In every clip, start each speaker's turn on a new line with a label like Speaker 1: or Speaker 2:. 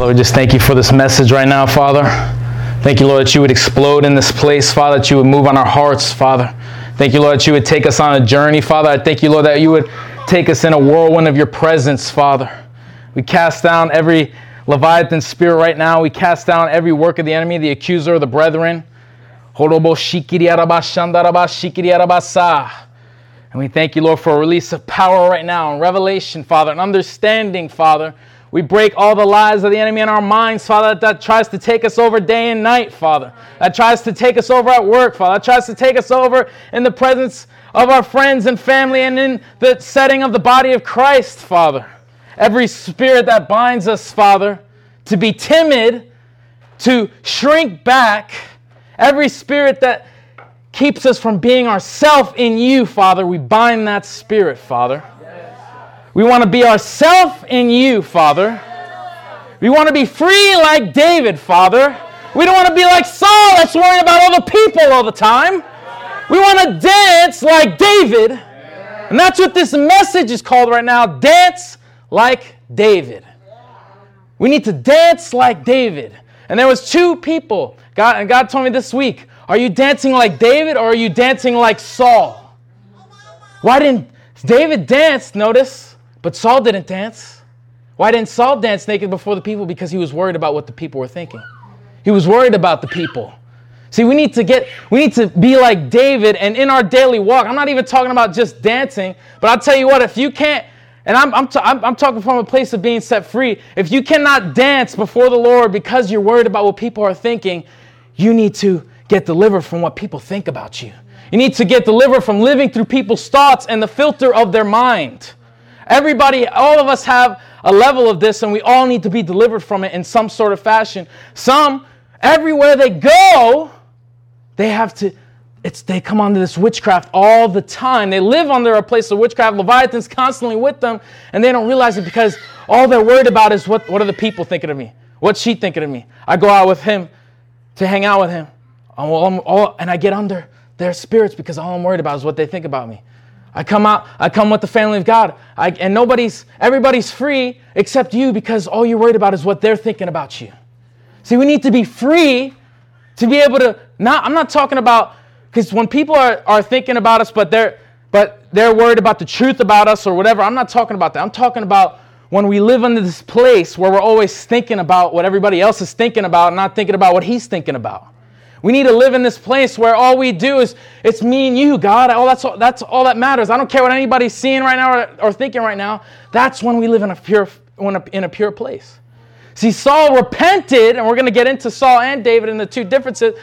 Speaker 1: Father, we just thank you for this message right now, Father. Thank you, Lord, that you would explode in this place, Father, that you would move on our hearts, Father. Thank you, Lord, that you would take us on a journey, Father. I thank you, Lord, that you would take us in a whirlwind of your presence, Father. We cast down every Leviathan spirit right now. We cast down every work of the enemy, the accuser of the brethren. And we thank you, Lord, for a release of power right now and revelation, Father, and understanding, Father. We break all the lies of the enemy in our minds, Father, that, tries to take us over day and night, Father. That tries to take us over at work, Father. That tries to take us over in the presence of our friends and family and in the setting of the body of Christ, Father. Every spirit that binds us, Father, to be timid, to shrink back, every spirit that keeps us from being ourself in you, Father, we bind that spirit, Father. We want to be ourself in you, Father. We want to be free like David, Father. We don't want to be like Saul that's worrying about the people all the time. We want to dance like David. And that's what this message is called right now dance like David. We need to dance like David. And there was two people. God and God told me this week, are you dancing like David or are you dancing like Saul? Why didn't David dance, notice, but Saul didn't dance? Why didn't Saul dance naked before the people? Because he was worried about what the people were thinking. He was worried about the people. See, we need to get, we need to be like David and in our daily walk. I'm not even talking about just dancing, but I'll tell you what, if you can't, and I'm, I'm, I'm talking from a place of being set free, if you cannot dance before the Lord because you're worried about what people are thinking, you need to get delivered from what people think about you. You need to get delivered from living through people's thoughts and the filter of their mind. Everybody, all of us have a level of this, and we all need to be delivered from it in some sort of fashion. Some, everywhere they go, they have to, it's they come under this witchcraft all the time. They live under a place of witchcraft. Leviathan's constantly with them, and they don't realize it because all they're worried about is what, what are the people thinking of me? What's she thinking of me? I go out with him to hang out with him. and I get under their spirits because all I'm worried about is what they think about me. I come out, I come with the family of God, I, and nobody's, everybody's free except you because all you're worried about is what they're thinking about you. See, we need to be free to be able to not i'm not talking about because when people are, are thinking about us but they're but they're worried about the truth about us or whatever i'm not talking about that. I'm talking about when we live in this place where we're always thinking about what everybody else is thinking about not thinking about what he's thinking about we need to live in this place where all we do is it's me and you god. All that's all, that's all that matters. I don't care what anybody's seeing right now or, or thinking right now. That's when we live in a pure in a pure place. See, Saul repented, and we're going to get into Saul and David and the two differences,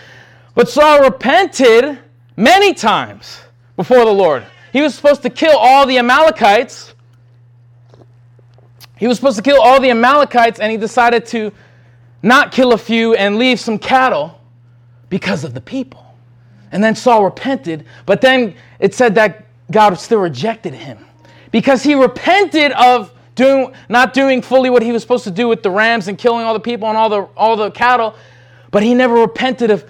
Speaker 1: but Saul repented many times before the Lord. He was supposed to kill all the Amalekites. He was supposed to kill all the Amalekites, and he decided to not kill a few and leave some cattle because of the people. And then Saul repented, but then it said that God still rejected him because he repented of doing, not doing fully what he was supposed to do with the rams and killing all the people and all the, all the cattle, but he never repented of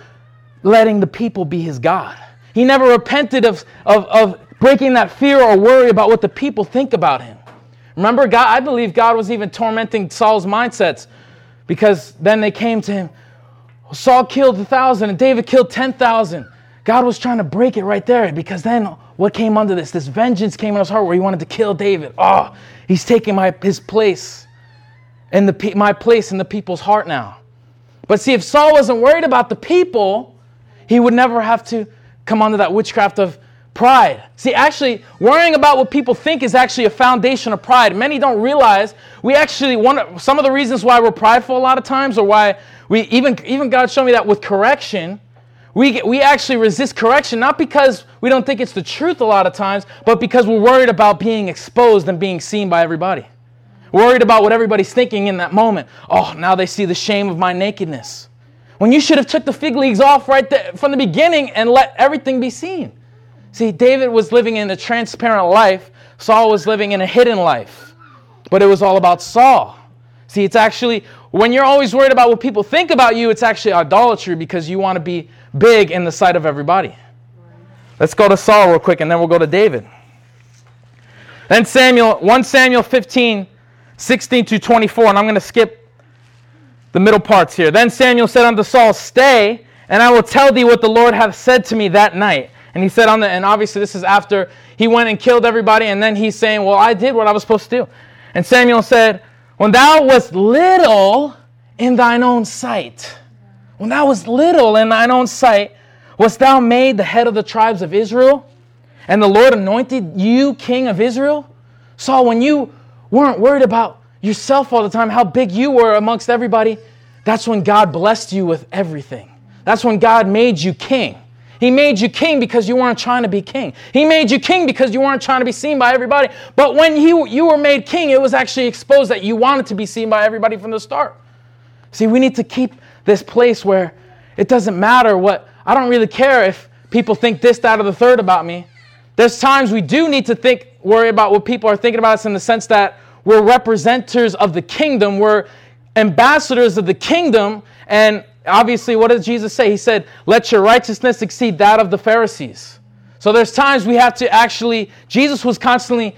Speaker 1: letting the people be his God. He never repented of, of, of breaking that fear or worry about what the people think about him. Remember, God, I believe God was even tormenting Saul's mindsets because then they came to him. Saul killed a thousand and David killed 10,000. God was trying to break it right there because then what came under this? This vengeance came in his heart where he wanted to kill David. Oh, he's taking my, his place and the, my place in the people's heart now. But see, if Saul wasn't worried about the people, he would never have to come under that witchcraft of pride. See, actually, worrying about what people think is actually a foundation of pride. Many don't realize we actually, one, some of the reasons why we're prideful a lot of times, or why we, even, even God showed me that with correction, we, we actually resist correction, not because we don't think it's the truth a lot of times, but because we're worried about being exposed and being seen by everybody. Worried about what everybody's thinking in that moment. Oh, now they see the shame of my nakedness. When you should have took the fig leaves off right there from the beginning and let everything be seen. See, David was living in a transparent life. Saul was living in a hidden life. But it was all about Saul. See, it's actually, when you're always worried about what people think about you, it's actually idolatry because you want to be big in the sight of everybody. Let's go to Saul real quick and then we'll go to David. Then Samuel, 1 Samuel 15, 16 to 24, and I'm going to skip the middle parts here. Then Samuel said unto Saul, Stay, and I will tell thee what the Lord hath said to me that night. And he said on the, and obviously this is after he went and killed everybody, and then he's saying, Well, I did what I was supposed to do. And Samuel said, When thou wast little in thine own sight, when thou wast little in thine own sight, wast thou made the head of the tribes of Israel? And the Lord anointed you king of Israel? Saul, when you weren't worried about yourself all the time, how big you were amongst everybody, that's when God blessed you with everything. That's when God made you king. He made you king because you weren't trying to be king. He made you king because you weren't trying to be seen by everybody. But when you, you were made king, it was actually exposed that you wanted to be seen by everybody from the start. See, we need to keep this place where it doesn't matter what, I don't really care if people think this, that, or the third about me. There's times we do need to think, worry about what people are thinking about us in the sense that we're representatives of the kingdom, we're ambassadors of the kingdom, and obviously, what does Jesus say? He said, Let your righteousness exceed that of the Pharisees. So there's times we have to actually, Jesus was constantly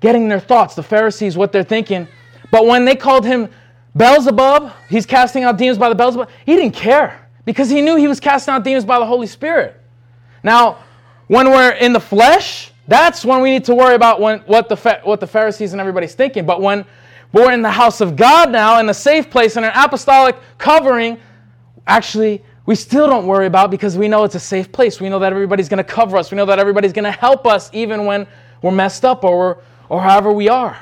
Speaker 1: getting their thoughts, the Pharisees, what they're thinking. But when they called him Beelzebub, he's casting out demons by the Beelzebub, he didn't care because he knew he was casting out demons by the Holy Spirit. Now, when we're in the flesh, that's when we need to worry about when, what, the, what the Pharisees and everybody's thinking. But when we're in the house of God now, in a safe place, in an apostolic covering, actually, we still don't worry about because we know it's a safe place. We know that everybody's going to cover us. We know that everybody's going to help us even when we're messed up or, we're, or however we are.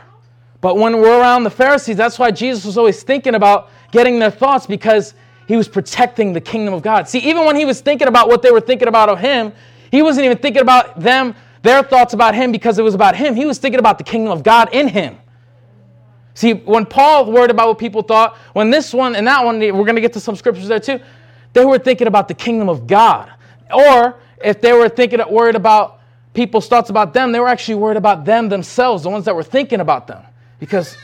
Speaker 1: But when we're around the Pharisees, that's why Jesus was always thinking about getting their thoughts because he was protecting the kingdom of God. See, even when he was thinking about what they were thinking about of him, he wasn't even thinking about them, their thoughts about him because it was about him. He was thinking about the kingdom of God in him. See, when Paul worried about what people thought, when this one and that one, we're going to get to some scriptures there too, they were thinking about the kingdom of God. Or if they were thinking, worried about people's thoughts about them, they were actually worried about them themselves, the ones that were thinking about them. Because,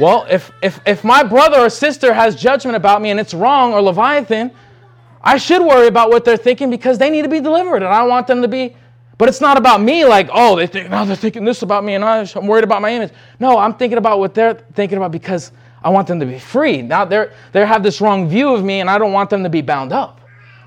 Speaker 1: well, if, if, if my brother or sister has judgment about me and it's wrong or Leviathan, I should worry about what they're thinking because they need to be delivered and I want them to be but it's not about me, like, oh, they think now they're thinking this about me, and I'm worried about my image. No, I'm thinking about what they're thinking about because I want them to be free. Now they're they have this wrong view of me, and I don't want them to be bound up.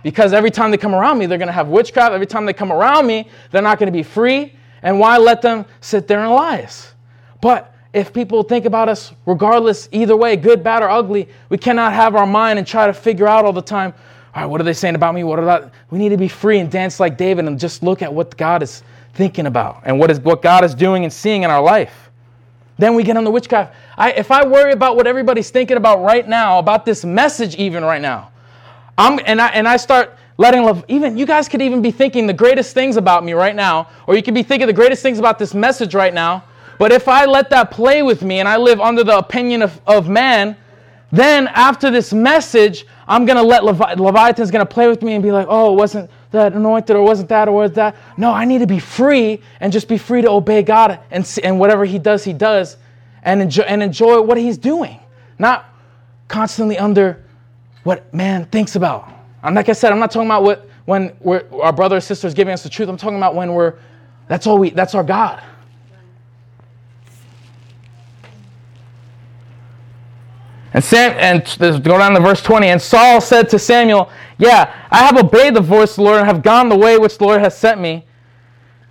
Speaker 1: Because every time they come around me, they're gonna have witchcraft. Every time they come around me, they're not gonna be free. And why let them sit there and lies? But if people think about us, regardless, either way, good, bad, or ugly, we cannot have our mind and try to figure out all the time all right, what are they saying about me? What about we need to be free and dance like David and just look at what God is thinking about and what is what God is doing and seeing in our life. Then we get on the witchcraft. I, if I worry about what everybody's thinking about right now, about this message, even right now, I'm and I and I start letting love. Even you guys could even be thinking the greatest things about me right now, or you could be thinking the greatest things about this message right now. But if I let that play with me and I live under the opinion of, of man, then after this message, I'm to let Levi- Leviathan's to play with me and be like, oh, it wasn't that anointed or wasn't that or was that. No, I need to be free and just be free to obey God and, and whatever he does, he does and enjoy, and enjoy what he's doing. Not constantly under what man thinks about. And like I said, I'm not talking about what when our brother or sister is giving us the truth. I'm talking about when we're, that's all we, that's our God. And Sam and go down to verse 20. And Saul said to Samuel, Yeah, I have obeyed the voice of the Lord and have gone the way which the Lord has sent me.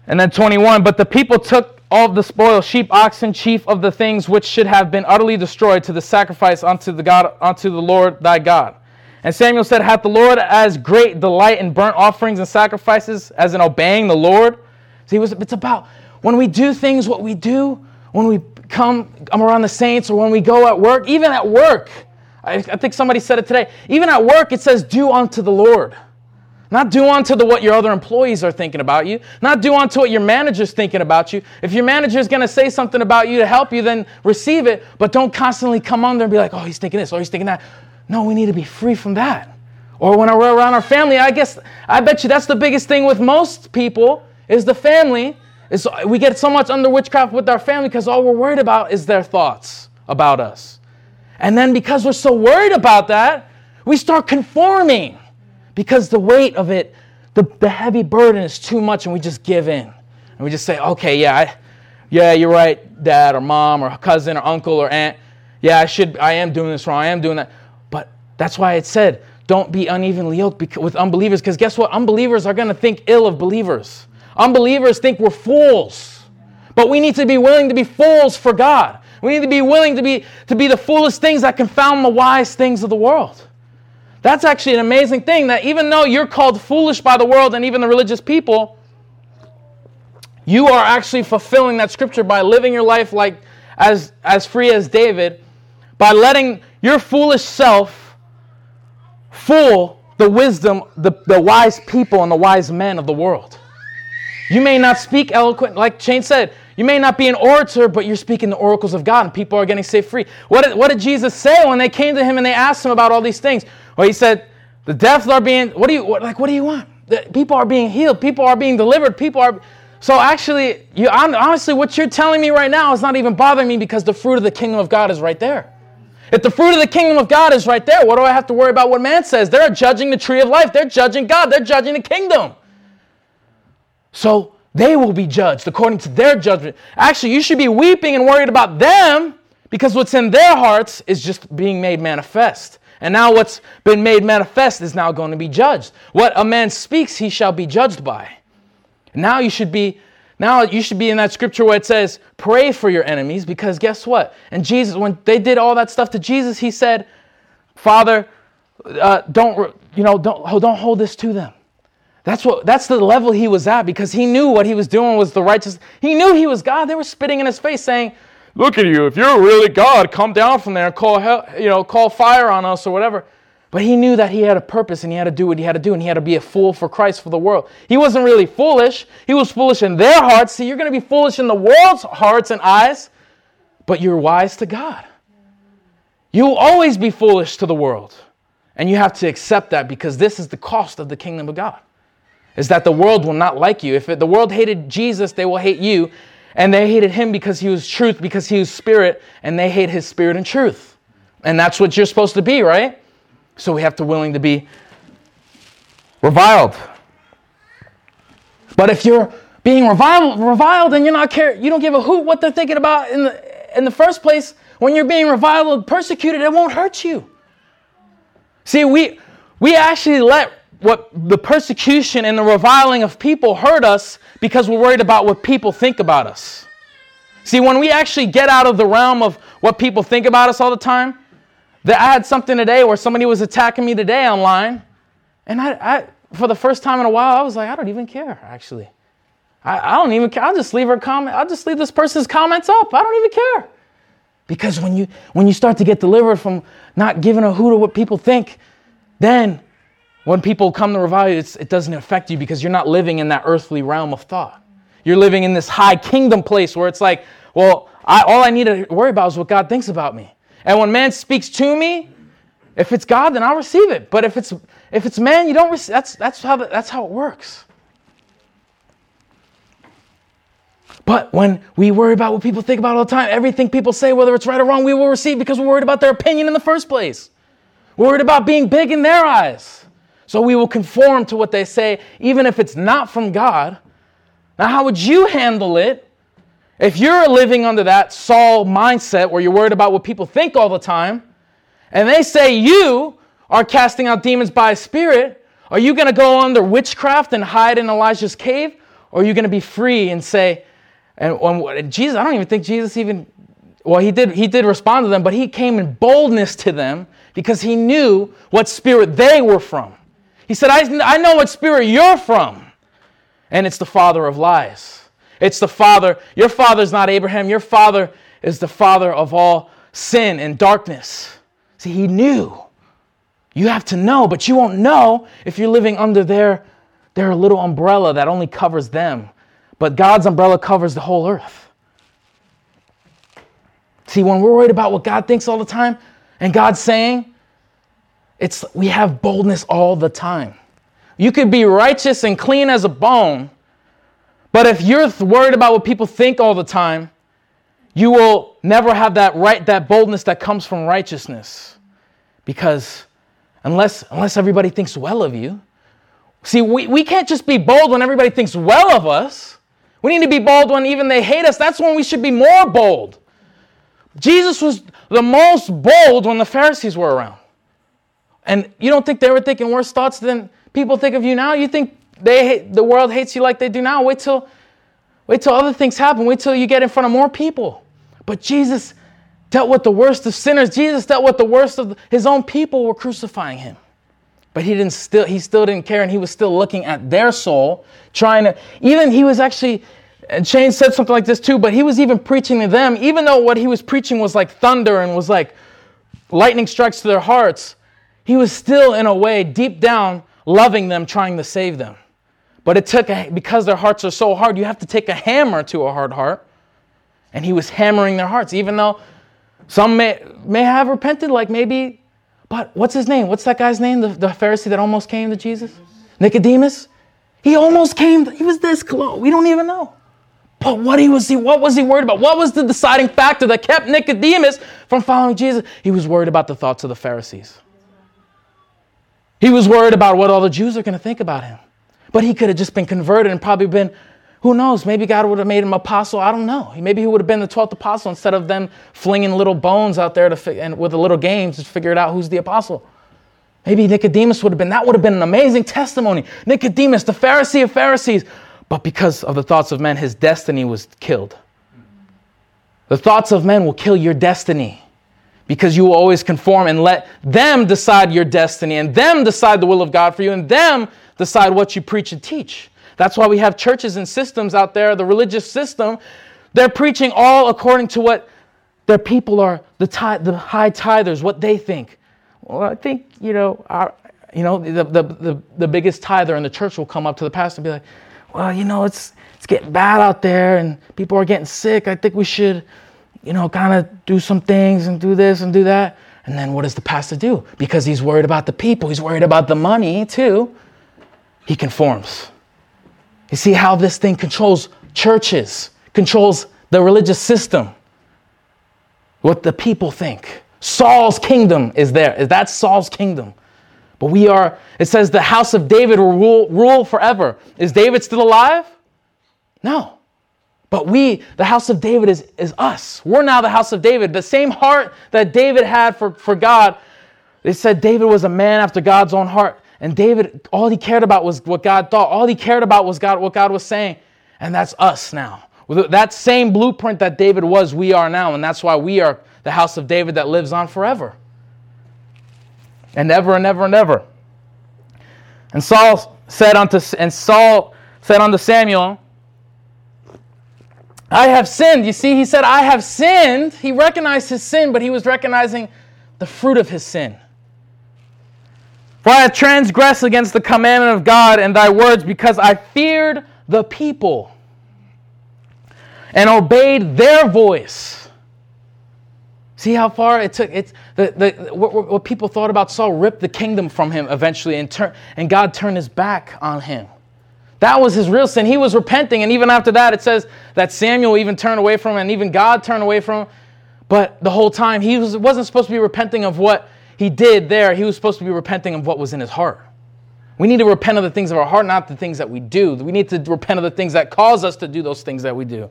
Speaker 1: And then 21, but the people took all the spoil, sheep, oxen, chief of the things which should have been utterly destroyed to the sacrifice unto the God unto the Lord thy God. And Samuel said, Hath the Lord as great delight in burnt offerings and sacrifices as in obeying the Lord? See, it was, it's about when we do things, what we do, when we come around the saints or when we go at work, even at work. I, I think somebody said it today. Even at work, it says, do unto the Lord. Not do unto the, what your other employees are thinking about you. Not do unto what your manager's thinking about you. If your manager's going to say something about you to help you, then receive it. But don't constantly come on there and be like, oh, he's thinking this, or he's thinking that. No, we need to be free from that. Or when we're around our family, I guess, I bet you that's the biggest thing with most people is the family it's, we get so much under witchcraft with our family because all we're worried about is their thoughts about us. And then because we're so worried about that, we start conforming because the weight of it, the, the heavy burden is too much, and we just give in. And we just say, okay, yeah, I, yeah, you're right, dad or mom or cousin or uncle or aunt. Yeah, I should, I am doing this wrong, I am doing that. But That's why it said, don't be unevenly yoked with unbelievers, because guess what? Unbelievers are going to think ill of believers. Unbelievers think we're fools. But we need to be willing to be fools for God. We need to be willing to be, to be the foolish things that confound the wise things of the world. That's actually an amazing thing that even though you're called foolish by the world and even the religious people, you are actually fulfilling that scripture by living your life like as, as free as David, by letting your foolish self fool the wisdom, the, the wise people and the wise men of the world. You may not speak eloquent, like Shane said, you may not be an orator, but you're speaking the oracles of God and people are getting set free. What did, what did Jesus say when they came to him and they asked him about all these things? Well, he said, the deaf are being, what do you, what, like, what do you want? The, people are being healed. People are being delivered. People are, so actually, you, honestly, what you're telling me right now is not even bothering me because the fruit of the kingdom of God is right there. If the fruit of the kingdom of God is right there, what do I have to worry about what man says? They're judging the tree of life. They're judging God. They're judging the kingdom. So they will be judged according to their judgment. Actually, you should be weeping and worried about them because what's in their hearts is just being made manifest. And now what's been made manifest is now going to be judged. What a man speaks, he shall be judged by. Now you should be now you should be in that scripture where it says, pray for your enemies, because guess what? And Jesus, when they did all that stuff to Jesus, he said, Father, uh, don't you know, don't don't hold this to them. That's what that's the level he was at because he knew what he was doing was the righteous. He knew he was God. They were spitting in his face saying, "Look at you! If you're really God, come down from there and call hell, you know, call fire on us or whatever." But he knew that he had a purpose and he had to do what he had to do and he had to be a fool for Christ for the world. He wasn't really foolish. He was foolish in their hearts. See, you're going to be foolish in the world's hearts and eyes, but you're wise to God. You'll always be foolish to the world. And you have to accept that because this is the cost of the kingdom of God. Is that the world will not like you. If the world hated Jesus, they will hate you. And they hated him because he was truth, because he was spirit, and they hate his spirit and truth. And that's what you're supposed to be, right? So we have to willing to be reviled. But if you're being reviled, reviled and you're not care, you don't give a hoot what they're thinking about in the in the first place. When you're being reviled, persecuted, it won't hurt you. See, we we actually let what the persecution and the reviling of people hurt us because we're worried about what people think about us. See, when we actually get out of the realm of what people think about us all the time, that I had something today where somebody was attacking me today online, and I, I for the first time in a while, I was like, I don't even care, actually. I, I don't even care. I'll just leave her comment. I'll just leave this person's comments up. I don't even care. Because when you when you start to get delivered from not giving a hoot of what people think, then when people come to you, it doesn't affect you because you're not living in that earthly realm of thought. You're living in this high kingdom place where it's like, well, I, all I need to worry about is what God thinks about me. And when man speaks to me, if it's God, then I'll receive it. But if it's if it's man, you don't receive. That's that's how that's how it works. But when we worry about what people think about all the time, everything people say, whether it's right or wrong, we will receive because we're worried about their opinion in the first place. We're worried about being big in their eyes. So we will conform to what they say, even if it's not from God. Now, how would you handle it if you're living under that Saul mindset where you're worried about what people think all the time, and they say you are casting out demons by a spirit, are you going to go under witchcraft and hide in Elijah's cave? Or are you going to be free and say, and, and Jesus, I don't even think Jesus even, well, he did, he did respond to them, but he came in boldness to them because he knew what spirit they were from. He said, I, I know what spirit you're from, and it's the father of lies. It's the father. Your father is not Abraham. Your father is the father of all sin and darkness. See, he knew. You have to know, but you won't know if you're living under their, their little umbrella that only covers them. But God's umbrella covers the whole earth. See, when we're worried about what God thinks all the time, and God's saying, it's we have boldness all the time. You could be righteous and clean as a bone, but if you're worried about what people think all the time, you will never have that right that boldness that comes from righteousness. Because unless unless everybody thinks well of you. See, we, we can't just be bold when everybody thinks well of us. We need to be bold when even they hate us. That's when we should be more bold. Jesus was the most bold when the Pharisees were around. And you don't think they were thinking worse thoughts than people think of you now? You think they hate, the world hates you like they do now? Wait till, wait till other things happen. Wait till you get in front of more people. But Jesus dealt with the worst of sinners. Jesus dealt with the worst of his own people were crucifying him. But he didn't still he still didn't care and he was still looking at their soul, trying to even he was actually and Shane said something like this too, but he was even preaching to them, even though what he was preaching was like thunder and was like lightning strikes to their hearts, he was still, in a way, deep down, loving them, trying to save them. But it took, a, because their hearts are so hard, you have to take a hammer to a hard heart. And he was hammering their hearts, even though some may, may have repented, like maybe, but what's his name? What's that guy's name? The, the Pharisee that almost came to Jesus? Nicodemus? He almost came, he was this close. We don't even know. But what he was he what was he worried about? What was the deciding factor that kept Nicodemus from following Jesus? He was worried about the thoughts of the Pharisees. He was worried about what all the Jews are going to think about him. But he could have just been converted and probably been who knows? Maybe God would have made him apostle. I don't know. Maybe he would have been the 12th apostle instead of them flinging little bones out there to fi- and with a little games to figure out who's the apostle. Maybe Nicodemus would have been, that would have been an amazing testimony. Nicodemus, the Pharisee of Pharisees, but because of the thoughts of men, his destiny was killed. The thoughts of men will kill your destiny because you will always conform and let them decide your destiny and them decide the will of God for you and them decide what you preach and teach. That's why we have churches and systems out there, the religious system. They're preaching all according to what their people are, the, tithe, the high tithers, what they think. Well, I think, you know, our, you know, the, the, the, the biggest tither in the church will come up to the pastor and be like, well, you know, it's it's getting bad out there and people are getting sick. I think we should, you know, kind of do some things and do this and do that. And then what does the pastor do? Because he's worried about the people, he's worried about the money too. He conforms. You see how this thing controls churches, controls the religious system, what the people think. Saul's kingdom is there. Is that Saul's kingdom. But we are, it says the house of David will rule, rule forever. Is David still alive? No. But we, the house of David is, is us. We're now the house of David. The same heart that David had for, for God. They said David was a man after God's own heart. And David, all he cared about was what God thought. All he cared about was God, what God was saying. And that's us now. With that same blueprint that David was, we are now. And that's why we are the house of David that lives on forever and ever and ever and ever. And Saul said unto and Saul said unto Samuel, I have sinned. You see, he said, I have sinned. He recognized his sin, but he was recognizing the fruit of his sin. For I have transgressed against the commandment of God and thy words because I feared the people and obeyed their voice. See how far it took? It's the, the, what, what people thought about Saul ripped the kingdom from him eventually, and, turn, and God turned his back on him. That was his real sin. He was repenting, and even after that, it says that Samuel even turned away from him, and even God turned away from him. But the whole time, he was, wasn't supposed to be repenting of what he did there. He was supposed to be repenting of what was in his heart. We need to repent of the things of our heart, not the things that we do. We need to repent of the things that cause us to do those things that we do.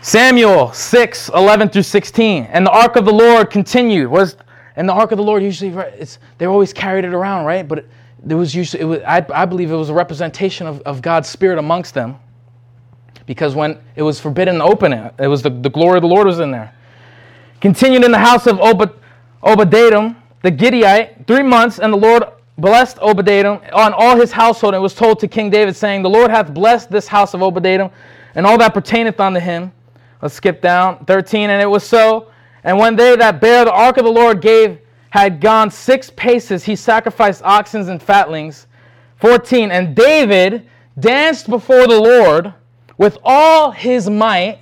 Speaker 1: Samuel 6, 11 through 16. And the ark of the Lord continued. Was and the ark of the Lord usually it's they always carried it around, right? But it, there was usually it was, I, I believe it was a representation of, of God's spirit amongst them. Because when it was forbidden to open it, it was the, the glory of the Lord was in there. Continued in the house of Obed, Obadiah, the Gittite, three months, and the Lord blessed Obadiah on all his household. And it was told to King David, saying, The Lord hath blessed this house of Obadiah, and all that pertaineth unto him. Let's skip down. 13. And it was so. And when they that bear the ark of the Lord gave had gone six paces, he sacrificed oxen and fatlings. 14. And David danced before the Lord with all his might,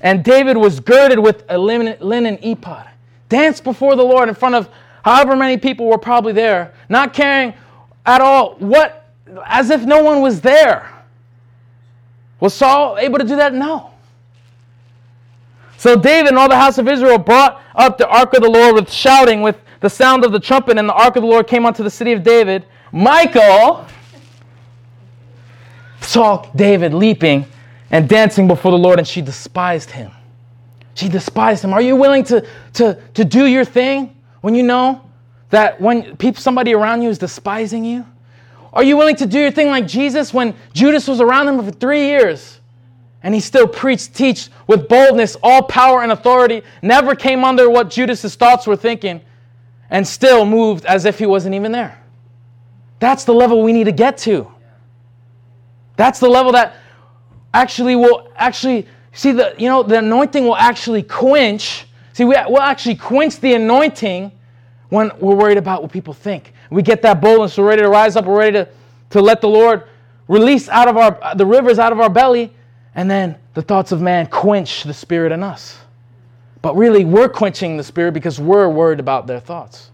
Speaker 1: and David was girded with a linen ephod. Danced before the Lord in front of however many people were probably there, not caring at all what, as if no one was there. Was Saul able to do that? No. So David and all the house of Israel brought up the ark of the Lord with shouting, with the sound of the trumpet, and the ark of the Lord came unto the city of David. Michael saw David leaping and dancing before the Lord, and she despised him. She despised him. Are you willing to, to, to do your thing when you know that when people, somebody around you is despising you? Are you willing to do your thing like Jesus when Judas was around him for three years and he still preached, teach with boldness, all power and authority, never came under what Judas's thoughts were thinking, and still moved as if he wasn't even there? That's the level we need to get to. That's the level that actually will actually see the you know the anointing will actually quench. See, we will actually quench the anointing when we're worried about what people think. We get that boldness, we're ready to rise up, we're ready to, to let the Lord release out of our the rivers out of our belly, and then the thoughts of man quench the spirit in us. But really, we're quenching the spirit because we're worried about their thoughts.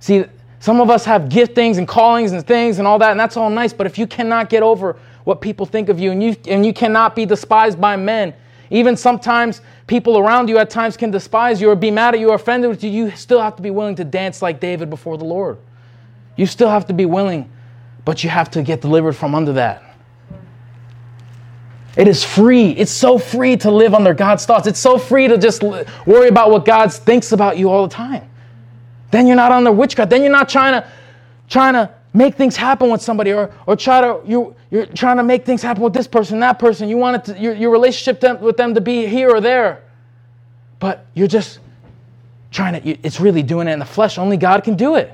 Speaker 1: See, some of us have giftings and callings and things and all that, and that's all nice, but if you cannot get over what people think of you and you and you cannot be despised by men, even sometimes people around you at times can despise you or be mad at you or offended with you, you still have to be willing to dance like David before the Lord. You still have to be willing, but you have to get delivered from under that. It is free. It's so free to live under God's thoughts. It's so free to just worry about what God thinks about you all the time. Then you're not under witchcraft. Then you're not trying to trying to make things happen with somebody or, or try to you you're trying to make things happen with this person that person you want to, your, your relationship to, with them to be here or there but you're just trying to it's really doing it in the flesh only god can do it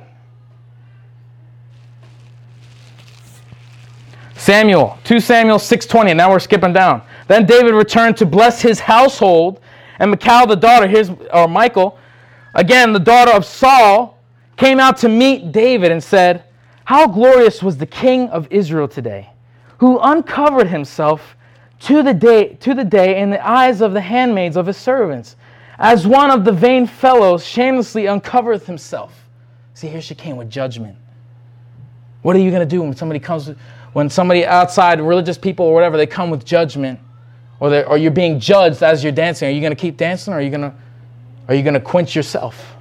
Speaker 1: samuel 2 samuel 6.20 now we're skipping down then david returned to bless his household and michal the daughter here's or michal again the daughter of saul came out to meet david and said how glorious was the king of Israel today, who uncovered himself to the day, to the day in the eyes of the handmaids of his servants, as one of the vain fellows shamelessly uncovereth himself. See, here she came with judgment. What are you going to do when somebody comes, when somebody outside, religious people or whatever, they come with judgment, or, or you're being judged as you're dancing? Are you going to keep dancing, or are you going to, are you going to quench yourself?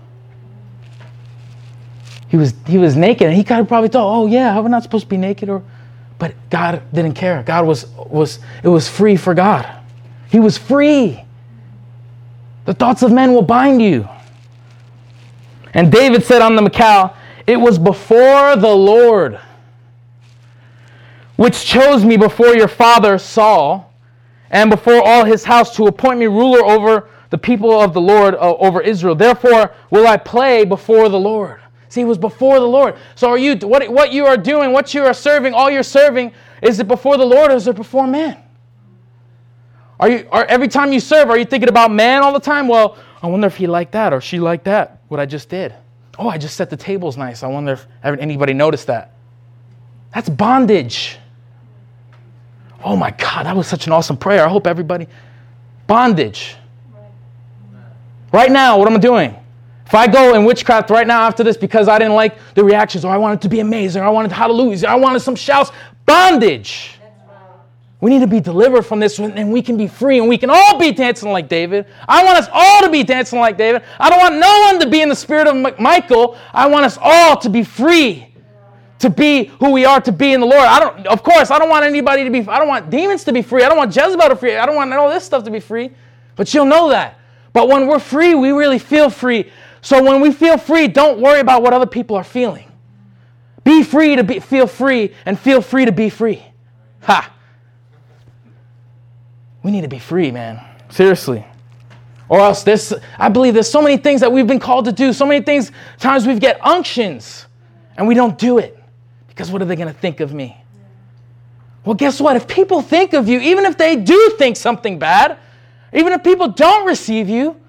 Speaker 1: He was, he was naked, and he kind of probably thought, oh, yeah, we're not supposed to be naked. Or, but God didn't care. God was, was, it was free for God. He was free. The thoughts of men will bind you. And David said on the Michal, It was before the Lord, which chose me before your father Saul, and before all his house to appoint me ruler over the people of the Lord, uh, over Israel. Therefore will I play before the Lord. See, it was before the Lord. So are you what, what you are doing, what you are serving, all you're serving, is it before the Lord or is it before man? Are you are every time you serve, are you thinking about man all the time? Well, I wonder if he liked that or she liked that, what I just did. Oh, I just set the tables nice. I wonder if anybody noticed that. That's bondage. Oh my God, that was such an awesome prayer. I hope everybody. Bondage. Right now, what am I doing? If I go in witchcraft right now after this because I didn't like the reactions, or I wanted to be amazing, or I wanted hallelujahs, or I wanted some shouts, bondage. We need to be delivered from this and we can be free and we can all be dancing like David. I want us all to be dancing like David. I don't want no one to be in the spirit of Michael. I want us all to be free, to be who we are to be in the Lord. I don't, of course, I don't want anybody to be, I don't want demons to be free. I don't want Jezebel to be free. I don't want all this stuff to be free. But you'll know that. But when we're free, we really feel free. So when we feel free, don't worry about what other people are feeling. Be free to be, feel free and feel free to be free. Ha! We need to be free, man. Seriously. Or else this I believe there's so many things that we've been called to do, so many things, times we get unctions and we don't do it. Because what are they going to think of me? Well, guess what? If people think of you, even if they do think something bad, even if people don't receive you,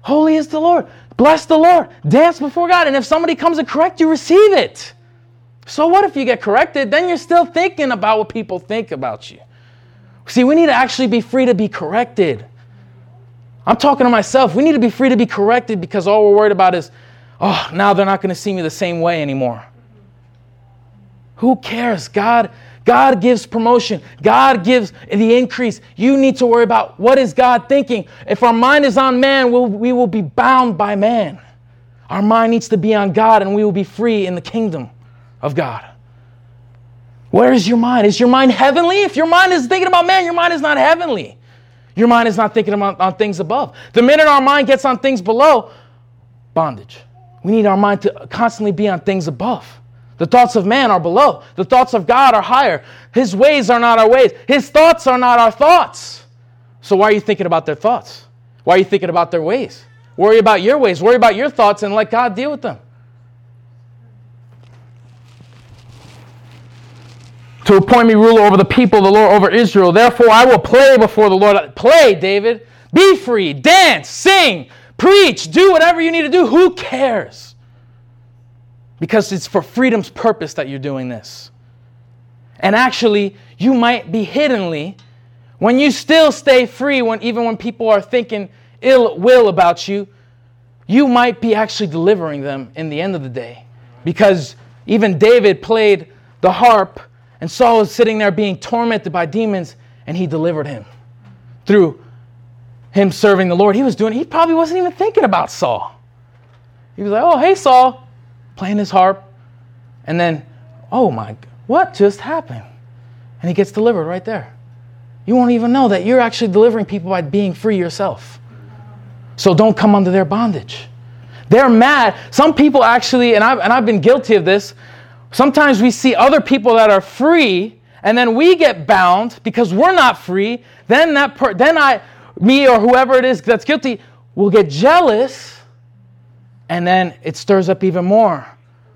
Speaker 1: Holy is the Lord. Bless the Lord. Dance before God. And if somebody comes to correct you, receive it. So what if you get corrected? Then you're still thinking about what people think about you. See, we need to actually be free to be corrected. I'm talking to myself. We need to be free to be corrected because all we're worried about is, oh, now they're not going to see me the same way anymore. Who cares? God God gives promotion. God gives the increase. You need to worry about what is God thinking. If our mind is on man, we'll, we will be bound by man. Our mind needs to be on God and we will be free in the kingdom of God. Where is your mind? Is your mind heavenly? If your mind is thinking about man, your mind is not heavenly. Your mind is not thinking about on things above. The minute our mind gets on things below, bondage. We need our mind to constantly be on things above. The thoughts of man are below. The thoughts of God are higher. His ways are not our ways. His thoughts are not our thoughts. So why are you thinking about their thoughts? Why are you thinking about their ways? Worry about your ways. Worry about your thoughts and let God deal with them. To appoint me ruler over the people, the Lord over Israel. Therefore, I will play before the Lord. Play, David. Be free. Dance. Sing. Preach. Do whatever you need to do. Who cares? Because it's for freedom's purpose that you're doing this. And actually, you might be hiddenly, when you still stay free, when, even when people are thinking ill will about you, you might be actually delivering them in the end of the day. Because even David played the harp, and Saul was sitting there being tormented by demons, and he delivered him through him serving the Lord. He was doing, he probably wasn't even thinking about Saul. He was like, oh, hey, Saul, playing his harp. And then, oh my, what just happened? And he gets delivered right there. You won't even know that you're actually delivering people by being free yourself. So don't come under their bondage. They're mad. Some people actually, and I've, and I've been guilty of this, sometimes we see other people that are free, and then we get bound because we're not free. Then that per, then I, me or whoever it is that's guilty, will get jealous and then it stirs up even more.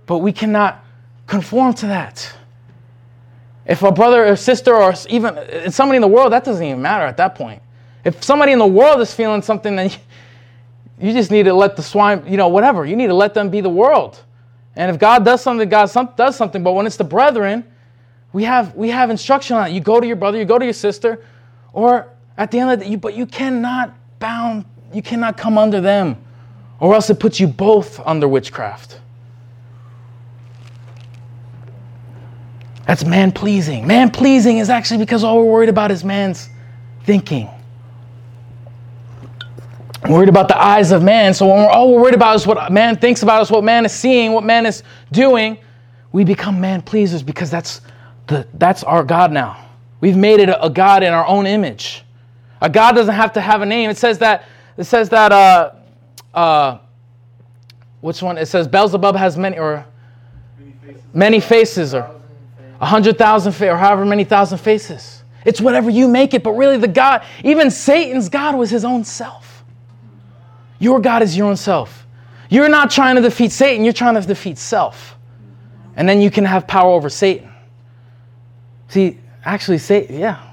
Speaker 1: But we cannot conform to that. If a brother or sister or even uh, somebody in the world, that doesn't even matter at that point. If somebody in the world is feeling something, then you just need to let the swine, you know, whatever. You need to let them be the world. And if God does something, God does something. But when it's the brethren, we have we have instruction on it. You go to your brother, you go to your sister, or at the end of the day, but you cannot bound, you cannot come under them or else it puts you both under witchcraft. That's man pleasing. Man pleasing is actually because all we're worried about is man's thinking. We're worried about the eyes of man. So when we're all we're worried about is what man thinks about us, what man is seeing, what man is doing, we become man pleasers because that's the that's our God now. We've made it a, a God in our own image. A God doesn't have to have a name. It says that it says that uh, uh, which one? It says Beelzebub has many or many faces, or a hundred thousand or however many thousand faces. It's whatever you make it, but really the God, even Satan's God was his own self. Your God is your own self. You're not trying to defeat Satan, you're trying to defeat self. And then you can have power over Satan. See, actually, Satan, yeah.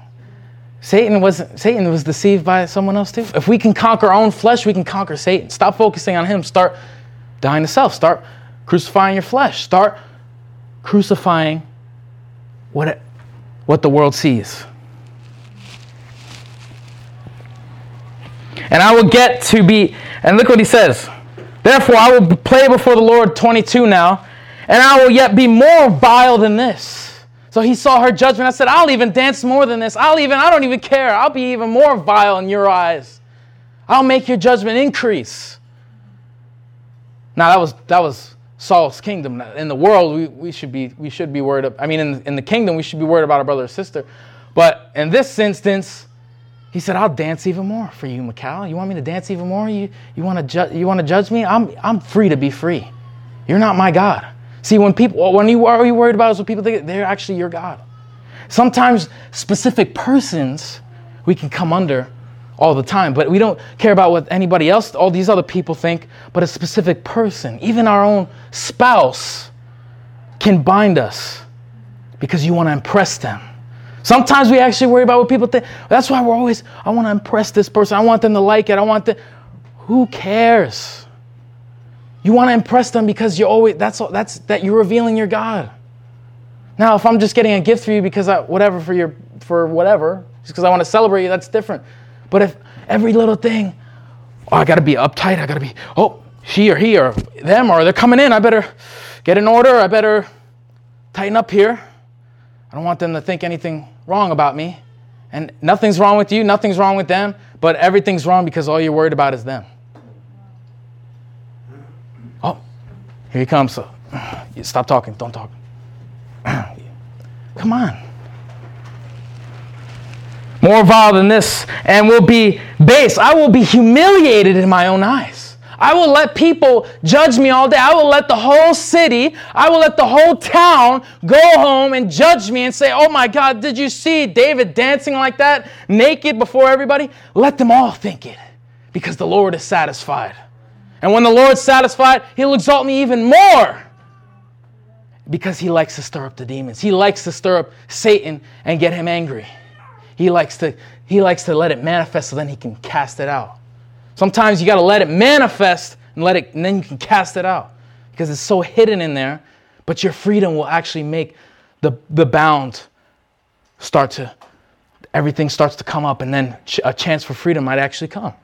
Speaker 1: Satan was Satan was deceived by someone else too. If we can conquer our own flesh, we can conquer Satan. Stop focusing on him. Start dying to self. Start crucifying your flesh. Start crucifying what, it, what the world sees. And I will get to be, and look what he says. Therefore, I will play before the Lord 22 now, and I will yet be more vile than this. So he saw her judgment. I said, I'll even dance more than this. I'll even, I don't even care. I'll be even more vile in your eyes. I'll make your judgment increase. Now that was that was Saul's kingdom. In the world, we, we should be we should be worried. I mean, in, in the kingdom, we should be worried about our brother or sister. But in this instance, he said, "I'll dance even more for you, Michal. You want me to dance even more? You you want to ju- you want to judge me? I'm I'm free to be free. You're not my God. See, when people, when you are you worried about is what people think they're actually your God. Sometimes specific persons we can come under all the time, but we don't care about what anybody else, all these other people think, but a specific person, even our own spouse, can bind us because you want to impress them. Sometimes we actually worry about what people think. That's why we're always, I want to impress this person. I want them to like it. I want them. Who cares? You want to impress them because you're always that's that's that you're revealing your God. Now, if I'm just getting a gift for you because I whatever for your for whatever, just because I want to celebrate you, that's different. But if every little thing, oh, I got to be uptight, I got to be, oh, she or he or them or they're coming in, I better get in order, I better tighten up here. I don't want them to think anything wrong about me. And nothing's wrong with you, nothing's wrong with them, but everything's wrong because all you're worried about is them. Here he comes. Stop talking. Don't talk. Come on. More vile than this, and will be base. I will be humiliated in my own eyes. I will let people judge me all day. I will let the whole city, I will let the whole town go home and judge me and say, Oh my God, did you see David dancing like that, naked before everybody? Let them all think it because the Lord is satisfied. And when the Lord's satisfied, He'll exalt me even more because He likes to stir up the demons. He likes to stir up Satan and get him angry. He likes to, he likes to let it manifest so then He can cast it out. Sometimes you got to let it manifest and let it, and then you can cast it out because it's so hidden in there. But your freedom will actually make the, the bound start to, everything starts to come up, and then a chance for freedom might actually come.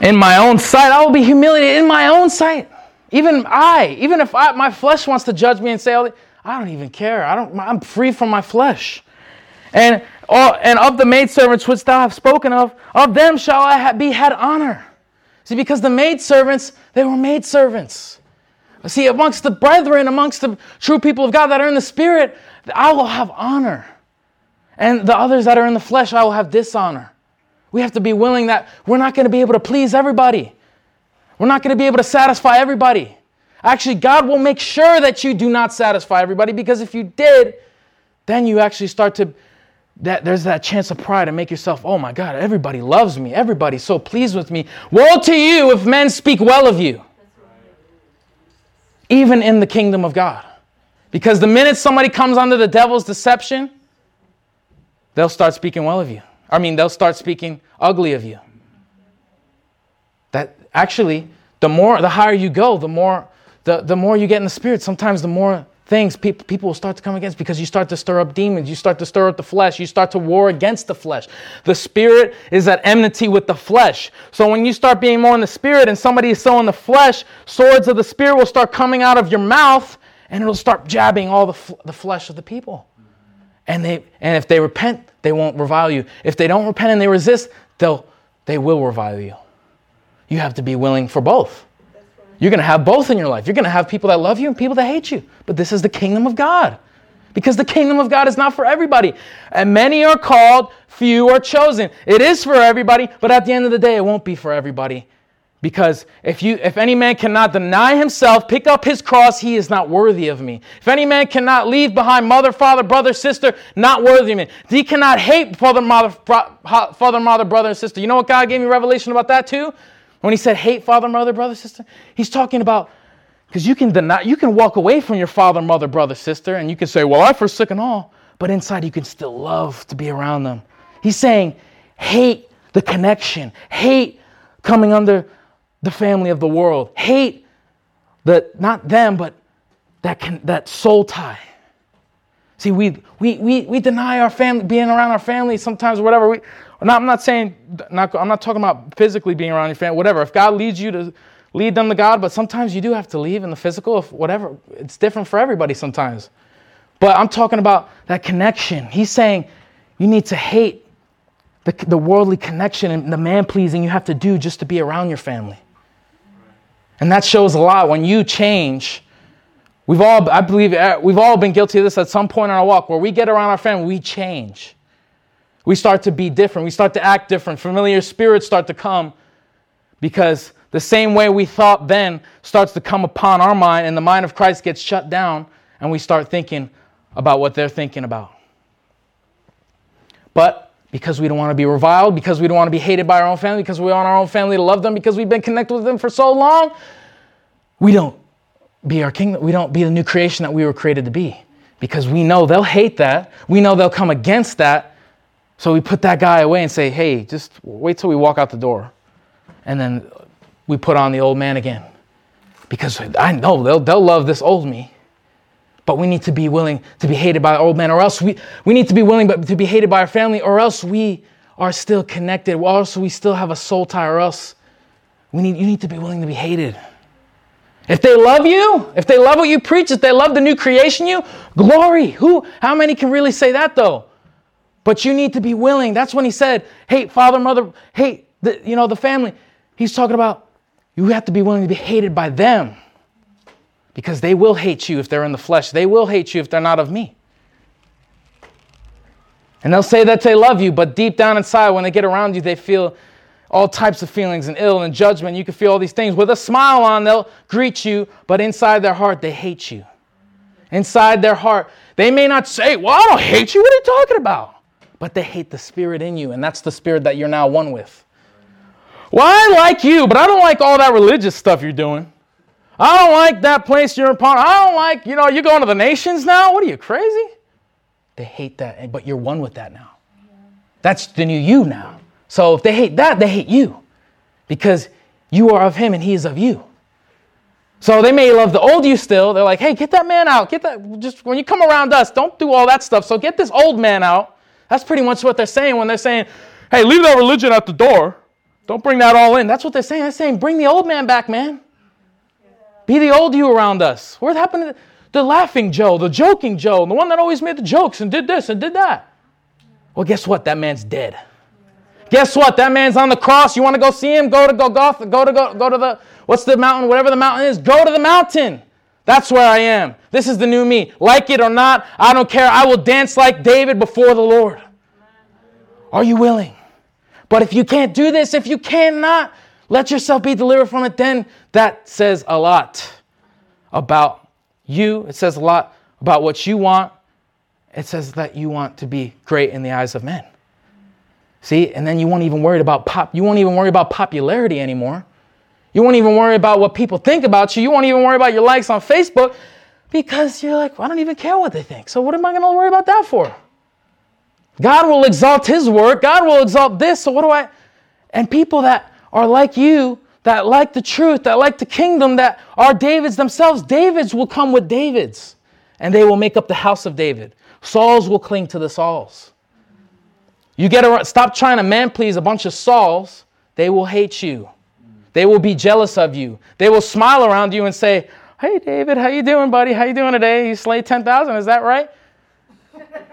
Speaker 1: In my own sight, I will be humiliated in my own sight. Even I, even if I, my flesh wants to judge me and say, I don't even care. I don't, I'm free from my flesh. And, all, and of the maidservants which thou hast spoken of, of them shall I ha- be had honor. See, because the maidservants, they were maidservants. See, amongst the brethren, amongst the true people of God that are in the Spirit, I will have honor. And the others that are in the flesh, I will have dishonor. We have to be willing that we're not going to be able to please everybody. We're not going to be able to satisfy everybody. Actually, God will make sure that you do not satisfy everybody because if you did, then you actually start to that there's that chance of pride and make yourself, oh my God, everybody loves me. Everybody's so pleased with me. Woe to you if men speak well of you. Even in the kingdom of God. Because the minute somebody comes under the devil's deception, they'll start speaking well of you. I mean, they'll start speaking ugly of you. That actually, the more, the higher you go, the more, the, the more you get in the spirit. Sometimes the more things people, people will start to come against because you start to stir up demons. You start to stir up the flesh. You start to war against the flesh. The spirit is at enmity with the flesh. So when you start being more in the spirit and somebody is so in the flesh, swords of the spirit will start coming out of your mouth and it'll start jabbing all the, f- the flesh of the people. And, they, and if they repent, they won't revile you. If they don't repent and they resist, they'll, they will revile you. You have to be willing for both. You're going to have both in your life. You're going to have people that love you and people that hate you. But this is the kingdom of God. Because the kingdom of God is not for everybody. And many are called, few are chosen. It is for everybody, but at the end of the day, it won't be for everybody. Because if you if any man cannot deny himself, pick up his cross, he is not worthy of me. If any man cannot leave behind mother, father, brother, sister, not worthy of me. He cannot hate father, mother, father, mother, brother, and sister. You know what God gave me revelation about that too? When he said hate father, mother, brother, sister, he's talking about because you can deny, you can walk away from your father, mother, brother, sister, and you can say, Well, I forsook all, but inside you can still love to be around them. He's saying, hate the connection, hate coming under the family of the world, hate the not them, but that can, that soul tie. See, we, we, we, we deny our family, being around our family sometimes, whatever. We, not, I'm not saying, not, I'm not talking about physically being around your family, whatever. If God leads you to lead them to God, but sometimes you do have to leave in the physical, if whatever. It's different for everybody sometimes. But I'm talking about that connection. He's saying you need to hate the, the worldly connection and the man pleasing you have to do just to be around your family. And that shows a lot when you change. We've all, I believe, uh, we've all been guilty of this at some point in our walk where we get around our family, we change. We start to be different. We start to act different. Familiar spirits start to come because the same way we thought then starts to come upon our mind, and the mind of Christ gets shut down, and we start thinking about what they're thinking about. But because we don't want to be reviled, because we don't want to be hated by our own family, because we want our own family to love them, because we've been connected with them for so long, we don't be our kingdom. We don't be the new creation that we were created to be. Because we know they'll hate that. We know they'll come against that. So we put that guy away and say, hey, just wait till we walk out the door. And then we put on the old man again. Because I know they'll, they'll love this old me. But we need to be willing to be hated by old men, or else we, we need to be willing but to be hated by our family, or else we are still connected, or else we still have a soul tie, or else we need, you need to be willing to be hated. If they love you, if they love what you preach, if they love the new creation you, glory. Who how many can really say that though? But you need to be willing. That's when he said, hate father, mother, hate the, you know, the family. He's talking about you have to be willing to be hated by them because they will hate you if they're in the flesh. They will hate you if they're not of me. And they'll say that they love you, but deep down inside, when they get around you, they feel all types of feelings and ill and judgment. You can feel all these things. With a smile on, they'll greet you, but inside their heart, they hate you. Inside their heart, they may not say, Well, I don't hate you. What are you talking about? But they hate the spirit in you, and that's the spirit that you're now one with. Well, I like you, but I don't like all that religious stuff you're doing. I don't like that place you're a part. I don't like, you know, you're going to the nations now. What are you, crazy? They hate that, but you're one with that now. That's the new you now. So if they hate that, they hate you because you are of him and he is of you. So they may love the old you still. They're like, hey, get that man out. Get that. Just when you come around us, don't do all that stuff. So get this old man out. That's pretty much what they're saying when they're saying, hey, leave that religion at the door. Don't bring that all in. That's what they're saying. They're saying, bring the old man back, man. Be the old you around us. What happened to the, laughing Joe, the joking Joe, the one that always made the jokes and did this and did that? Well, guess what? That man's dead. Guess what? That man's on the cross. You want to go see him? Go to Golgotha. Go to go, go to the what's the mountain? Whatever the mountain is. Go to the mountain. That's where I am. This is the new me. Like it or not, I don't care. I will dance like David before the Lord. Are you willing? But if you can't do this, if you cannot let yourself be delivered from it, then that says a lot about you. It says a lot about what you want. It says that you want to be great in the eyes of men. See, and then you won't even worry about pop. You won't even worry about popularity anymore. You won't even worry about what people think about you. You won't even worry about your likes on Facebook because you're like, well, I don't even care what they think. So what am I going to worry about that for? God will exalt his work. God will exalt this. So what do I? And people that are like you, that like the truth, that like the kingdom, that are Davids themselves, Davids will come with Davids and they will make up the house of David. Sauls will cling to the Sauls. You get around, stop trying to man please a bunch of Sauls, they will hate you. They will be jealous of you. They will smile around you and say, "Hey David, how you doing, buddy? How you doing today? You slayed 10,000, is that right?"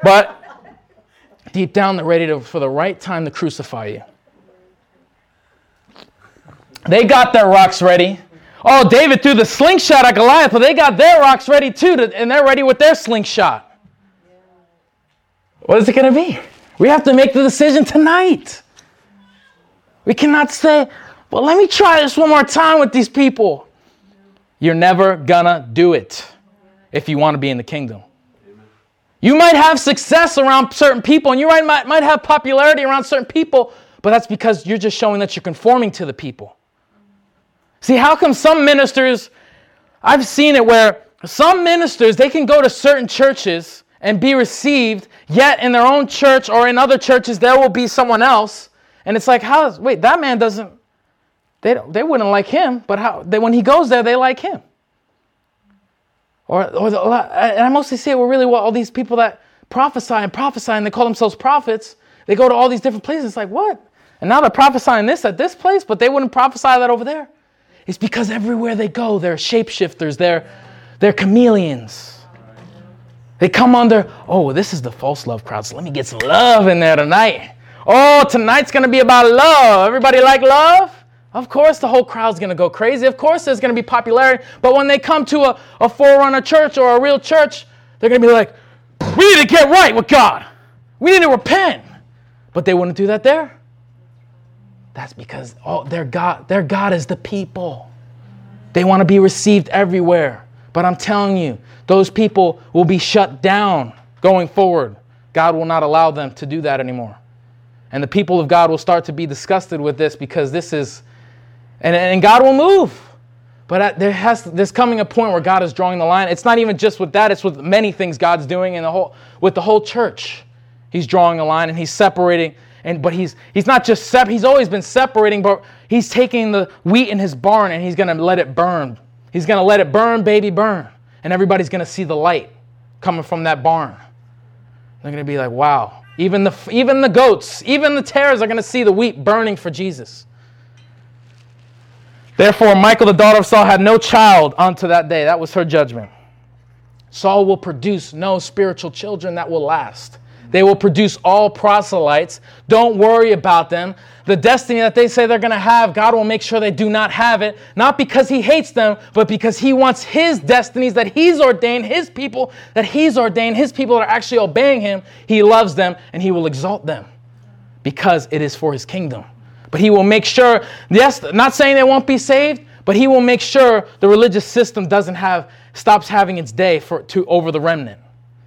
Speaker 1: But deep down they're ready to, for the right time to crucify you. They got their rocks ready. Oh, David threw the slingshot at Goliath, but they got their rocks ready too, to, and they're ready with their slingshot. What is it going to be? We have to make the decision tonight. We cannot say, well, let me try this one more time with these people. You're never gonna do it if you want to be in the kingdom. You might have success around certain people and you might, might have popularity around certain people, but that's because you're just showing that you're conforming to the people. See, how come some ministers, I've seen it where some ministers, they can go to certain churches and be received, yet in their own church or in other churches, there will be someone else. And it's like, how, wait, that man doesn't, they, don't, they wouldn't like him, but how, they, when he goes there, they like him. Or, or the, and I mostly see it with really well, all these people that prophesy and prophesy and they call themselves prophets. They go to all these different places. It's like, what? And now they're prophesying this at this place, but they wouldn't prophesy that over there. It's because everywhere they go, they're shapeshifters, they're, they're chameleons. They come under, oh, this is the false love crowd, so let me get some love in there tonight. Oh, tonight's gonna be about love. Everybody like love? Of course, the whole crowd's gonna go crazy. Of course, there's gonna be popularity. But when they come to a, a forerunner church or a real church, they're gonna be like, we need to get right with God. We need to repent. But they wouldn't do that there. That's because oh, their God, their God is the people. They want to be received everywhere. But I'm telling you, those people will be shut down going forward. God will not allow them to do that anymore. And the people of God will start to be disgusted with this because this is, and, and God will move. But there has there's coming a point where God is drawing the line. It's not even just with that; it's with many things God's doing in the whole with the whole church. He's drawing a line and He's separating and but he's he's not just sep- he's always been separating, but he's taking the wheat in his barn and he's gonna let it burn. He's gonna let it burn, baby, burn, and everybody's gonna see the light coming from that barn. They're gonna be like, wow. Even the even the goats, even the tares are gonna see the wheat burning for Jesus. Therefore, Michal, the daughter of Saul, had no child unto that day. That was her judgment. Saul will produce no spiritual children that will last. They will produce all proselytes. Don't worry about them. The destiny that they say they're going to have, God will make sure they do not have it, not because He hates them, but because He wants His destinies that He's ordained, His people that He's ordained, His people that are actually obeying Him. He loves them and He will exalt them because it is for His kingdom. But he will make sure, yes, not saying they won't be saved, but he will make sure the religious system doesn't have, stops having its day for, to, over the remnant.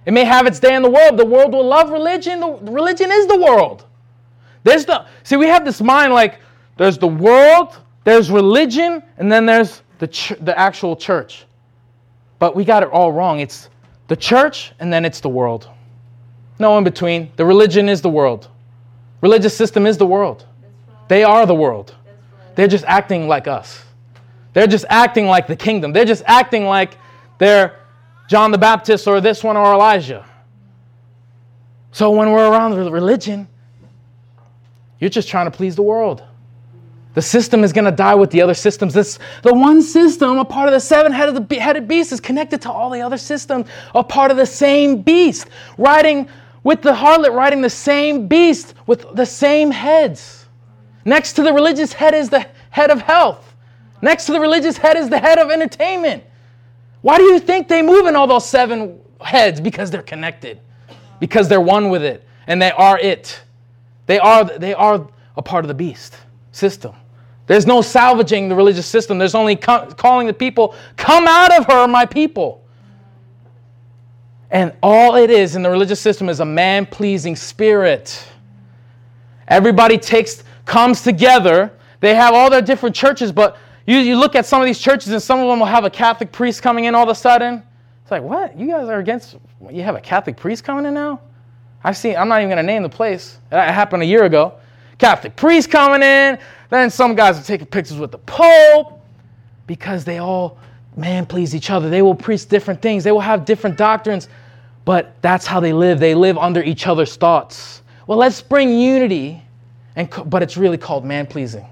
Speaker 1: It may have its day in the world. The world will love religion. The, religion is the world. There's the, see, we have this mind like there's the world, there's religion, and then there's the, ch- the actual church. But we got it all wrong. It's the church and then it's the world. No in between. The religion is the world. Religious system is the world. They are the world. They're just acting like us. They're just acting like the kingdom. They're just acting like they're John the Baptist or this one or Elijah. So when we're around religion, you're just trying to please the world. The system is going to die with the other systems. This, the one system, a part of the seven-headed headed beast, is connected to all the other systems, a part of the same beast, riding with the harlot, riding the same beast with the same heads. Next to the religious head is the head of health. Next to the religious head is the head of entertainment. Why do you think they move in all those seven heads? Because they're connected, because they're one with it, and they are it. They are, they are a part of the beast system. There's no salvaging the religious system. There's only co- calling the people, come out of her, my people. And all it is in the religious system is a man pleasing spirit. Everybody takes, comes together. They have all their different churches, but you, you look at some of these churches and some of them will have a Catholic priest coming in all of a sudden. It's like, what? You guys are against, you have a Catholic priest coming in now? I've seen, I'm not even going to name the place. That happened a year ago. Catholic priest coming in. Then some guys are taking pictures with the Pope because they all, man, please each other. They will preach different things, they will have different doctrines, but that's how they live. They live under each other's thoughts. Well, let's bring unity, and, but it's really called man pleasing.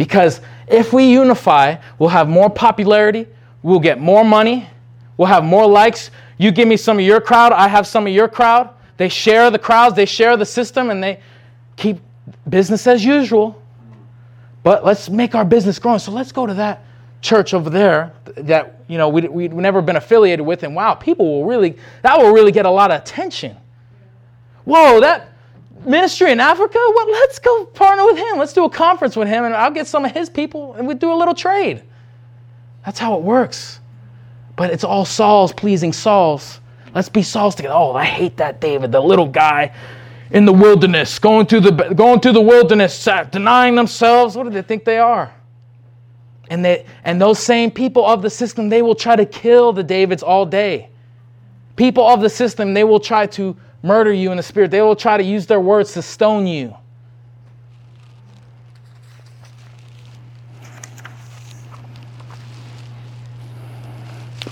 Speaker 1: Because if we unify, we'll have more popularity, we'll get more money, we'll have more likes. You give me some of your crowd, I have some of your crowd. They share the crowds, they share the system, and they keep business as usual. But let's make our business growing. So let's go to that church over there that you know we, we've never been affiliated with, and wow, people will really that will really get a lot of attention. Whoa, that ministry in Africa? Well, let's go partner with him. Let's do a conference with him, and I'll get some of his people, and we do a little trade. That's how it works. But it's all Saul's pleasing Saul's. Let's be Saul's together. Oh, I hate that David, the little guy in the wilderness, going through the, going through the wilderness, denying themselves. What do they think they are? And, they, and those same people of the system, they will try to kill the Davids all day. People of the system, they will try to murder you in the spirit. They will try to use their words to stone you.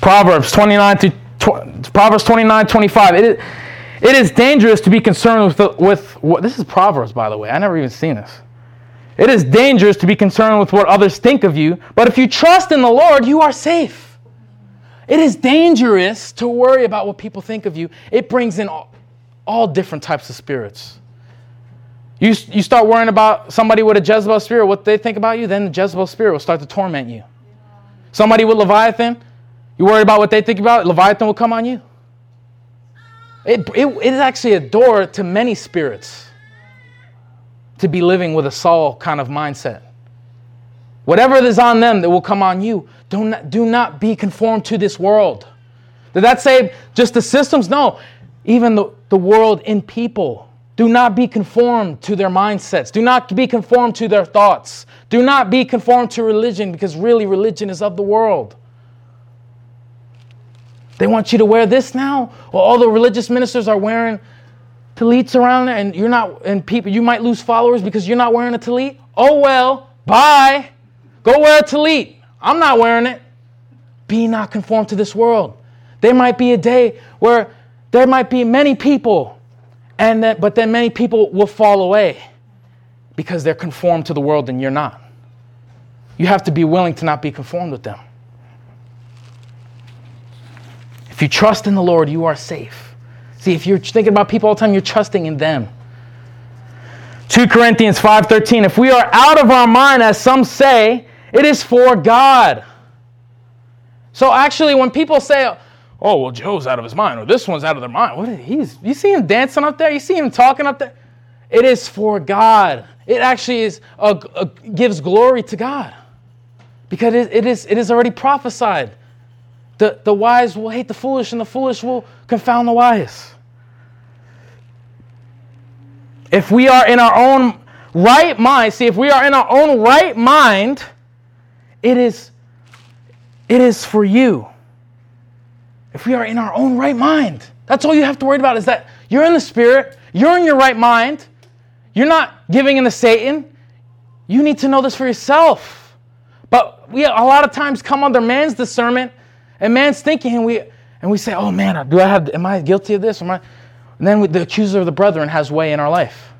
Speaker 1: Proverbs 29 to Proverbs 29 25. It is, it is dangerous to be concerned with, the, with what, this is Proverbs, by the way. I never even seen this. It is dangerous to be concerned with what others think of you, but if you trust in the Lord, you are safe. It is dangerous to worry about what people think of you. It brings in all, different types of spirits. You, you start worrying about somebody with a Jezebel spirit, what they think about you, then the Jezebel spirit will start to torment you. Somebody with Leviathan, you worry about what they think about, Leviathan will come on you. It, it, it is actually a door to many spirits to be living with a Saul kind of mindset. Whatever is on them that will come on you, do not, do not be conformed to this world. Did that say just the systems? No, even the, the world in people. Do not be conformed to their mindsets. Do not be conformed to their thoughts. Do not be conformed to religion because really religion is of the world. They want you to wear this now? Well, all the religious ministers are wearing tallits around and you're not, and people, you might lose followers because you're not wearing a tallit. Oh well, bye. Go wear a tallit. I'm not wearing it. Be not conformed to this world. There might be a day where there might be many people, and that, but then many people will fall away because they're conformed to the world and you're not. You have to be willing to not be conformed with them. If you trust in the Lord, you are safe. See, if you're thinking about people all the time, you're trusting in them. 2 Corinthians 5:13 If we are out of our mind as some say, it is for God. So actually when people say, "Oh, well Joe's out of his mind," or "This one's out of their mind." What is he's you see him dancing up there? You see him talking up there? it is for God. It actually is a, a, gives glory to God because it, it, is, it is already prophesied. The, the wise will hate the foolish, and the foolish will confound the wise. If we are in our own right mind, see, if we are in our own right mind, it is, it is for you. If we are in our own right mind, that's all you have to worry about is that you're in the spirit, you're in your right mind, you're not giving in to Satan. You need to know this for yourself. But we a lot of times come under man's discernment and man's thinking, and we and we say, "Oh man, do I have? Am I guilty of this? Am I?" And then the accuser of the brethren has way in our life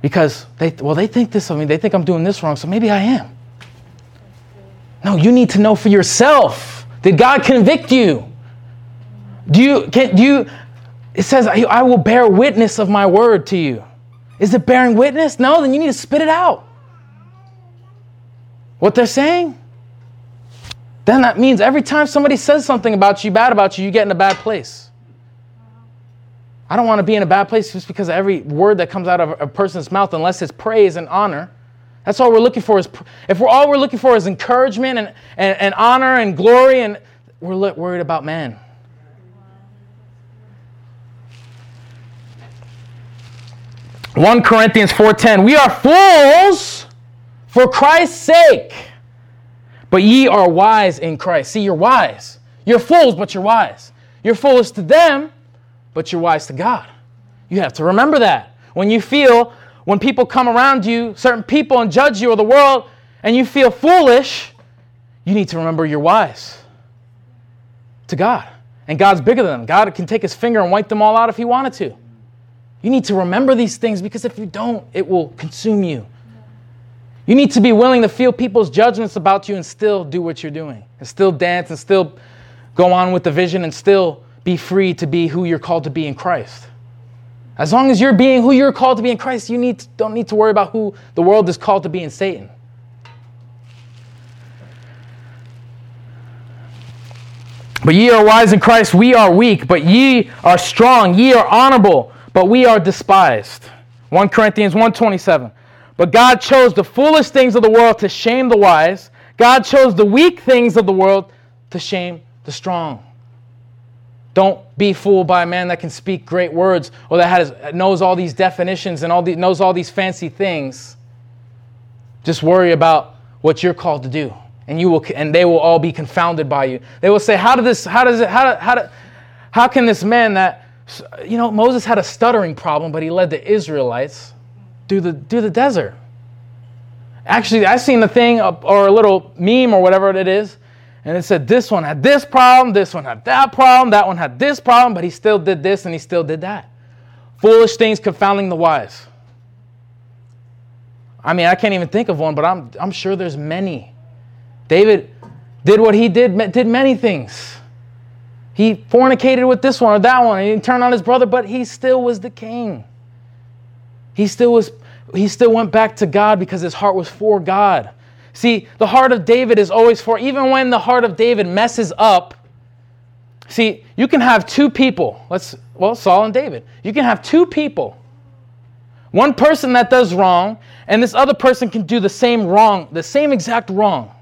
Speaker 1: because they well they think this of me. They think I'm doing this wrong, so maybe I am. No, you need to know for yourself. Did God convict you? Do you can do you? It says, "I will bear witness of my word to you." Is it bearing witness? No, then you need to spit it out. What they're saying? Then that means every time somebody says something about you, bad about you, you get in a bad place. I don't want to be in a bad place just because every word that comes out of a person's mouth, unless it's praise and honor. That's all we're looking for. Is if we're all we're looking for is encouragement and, and, and honor and glory, and we're worried about man. 1 Corinthians 4:10 We are fools for Christ's sake. But ye are wise in Christ. See, you're wise. You're fools, but you're wise. You're foolish to them, but you're wise to God. You have to remember that. When you feel, when people come around you, certain people, and judge you or the world, and you feel foolish, you need to remember you're wise to God. And God's bigger than them. God can take his finger and wipe them all out if he wanted to. You need to remember these things because if you don't, it will consume you. You need to be willing to feel people's judgments about you and still do what you're doing, and still dance, and still go on with the vision, and still be free to be who you're called to be in Christ. As long as you're being who you're called to be in Christ, you need to, don't need to worry about who the world is called to be in Satan. But ye are wise in Christ, we are weak, but ye are strong, ye are honorable but we are despised. 1 Corinthians 1:27. But God chose the foolish things of the world to shame the wise. God chose the weak things of the world to shame the strong. Don't be fooled by a man that can speak great words or that has, knows all these definitions and all the, knows all these fancy things. Just worry about what you're called to do, and you will, and they will all be confounded by you. They will say, "How did this? How does it? How, how, how can this man that you know, Moses had a stuttering problem, but he led the Israelites through the, through the desert. Actually, I've seen the thing or a little meme or whatever it is, and it said this one had this problem, this one had that problem, that one had this problem, but he still did this and he still did that. Foolish things confounding the wise. I mean, I can't even think of one, but I'm, I'm sure there's many. David did what he did, did many things. He fornicated with this one or that one, and he turned on his brother, but he still was the king. He still was he still went back to God because his heart was for God. See, the heart of David is always for even when the heart of David messes up. See, you can have two people. Let's well, Saul and David. You can have two people. One person that does wrong, and this other person can do the same wrong, the same exact wrong.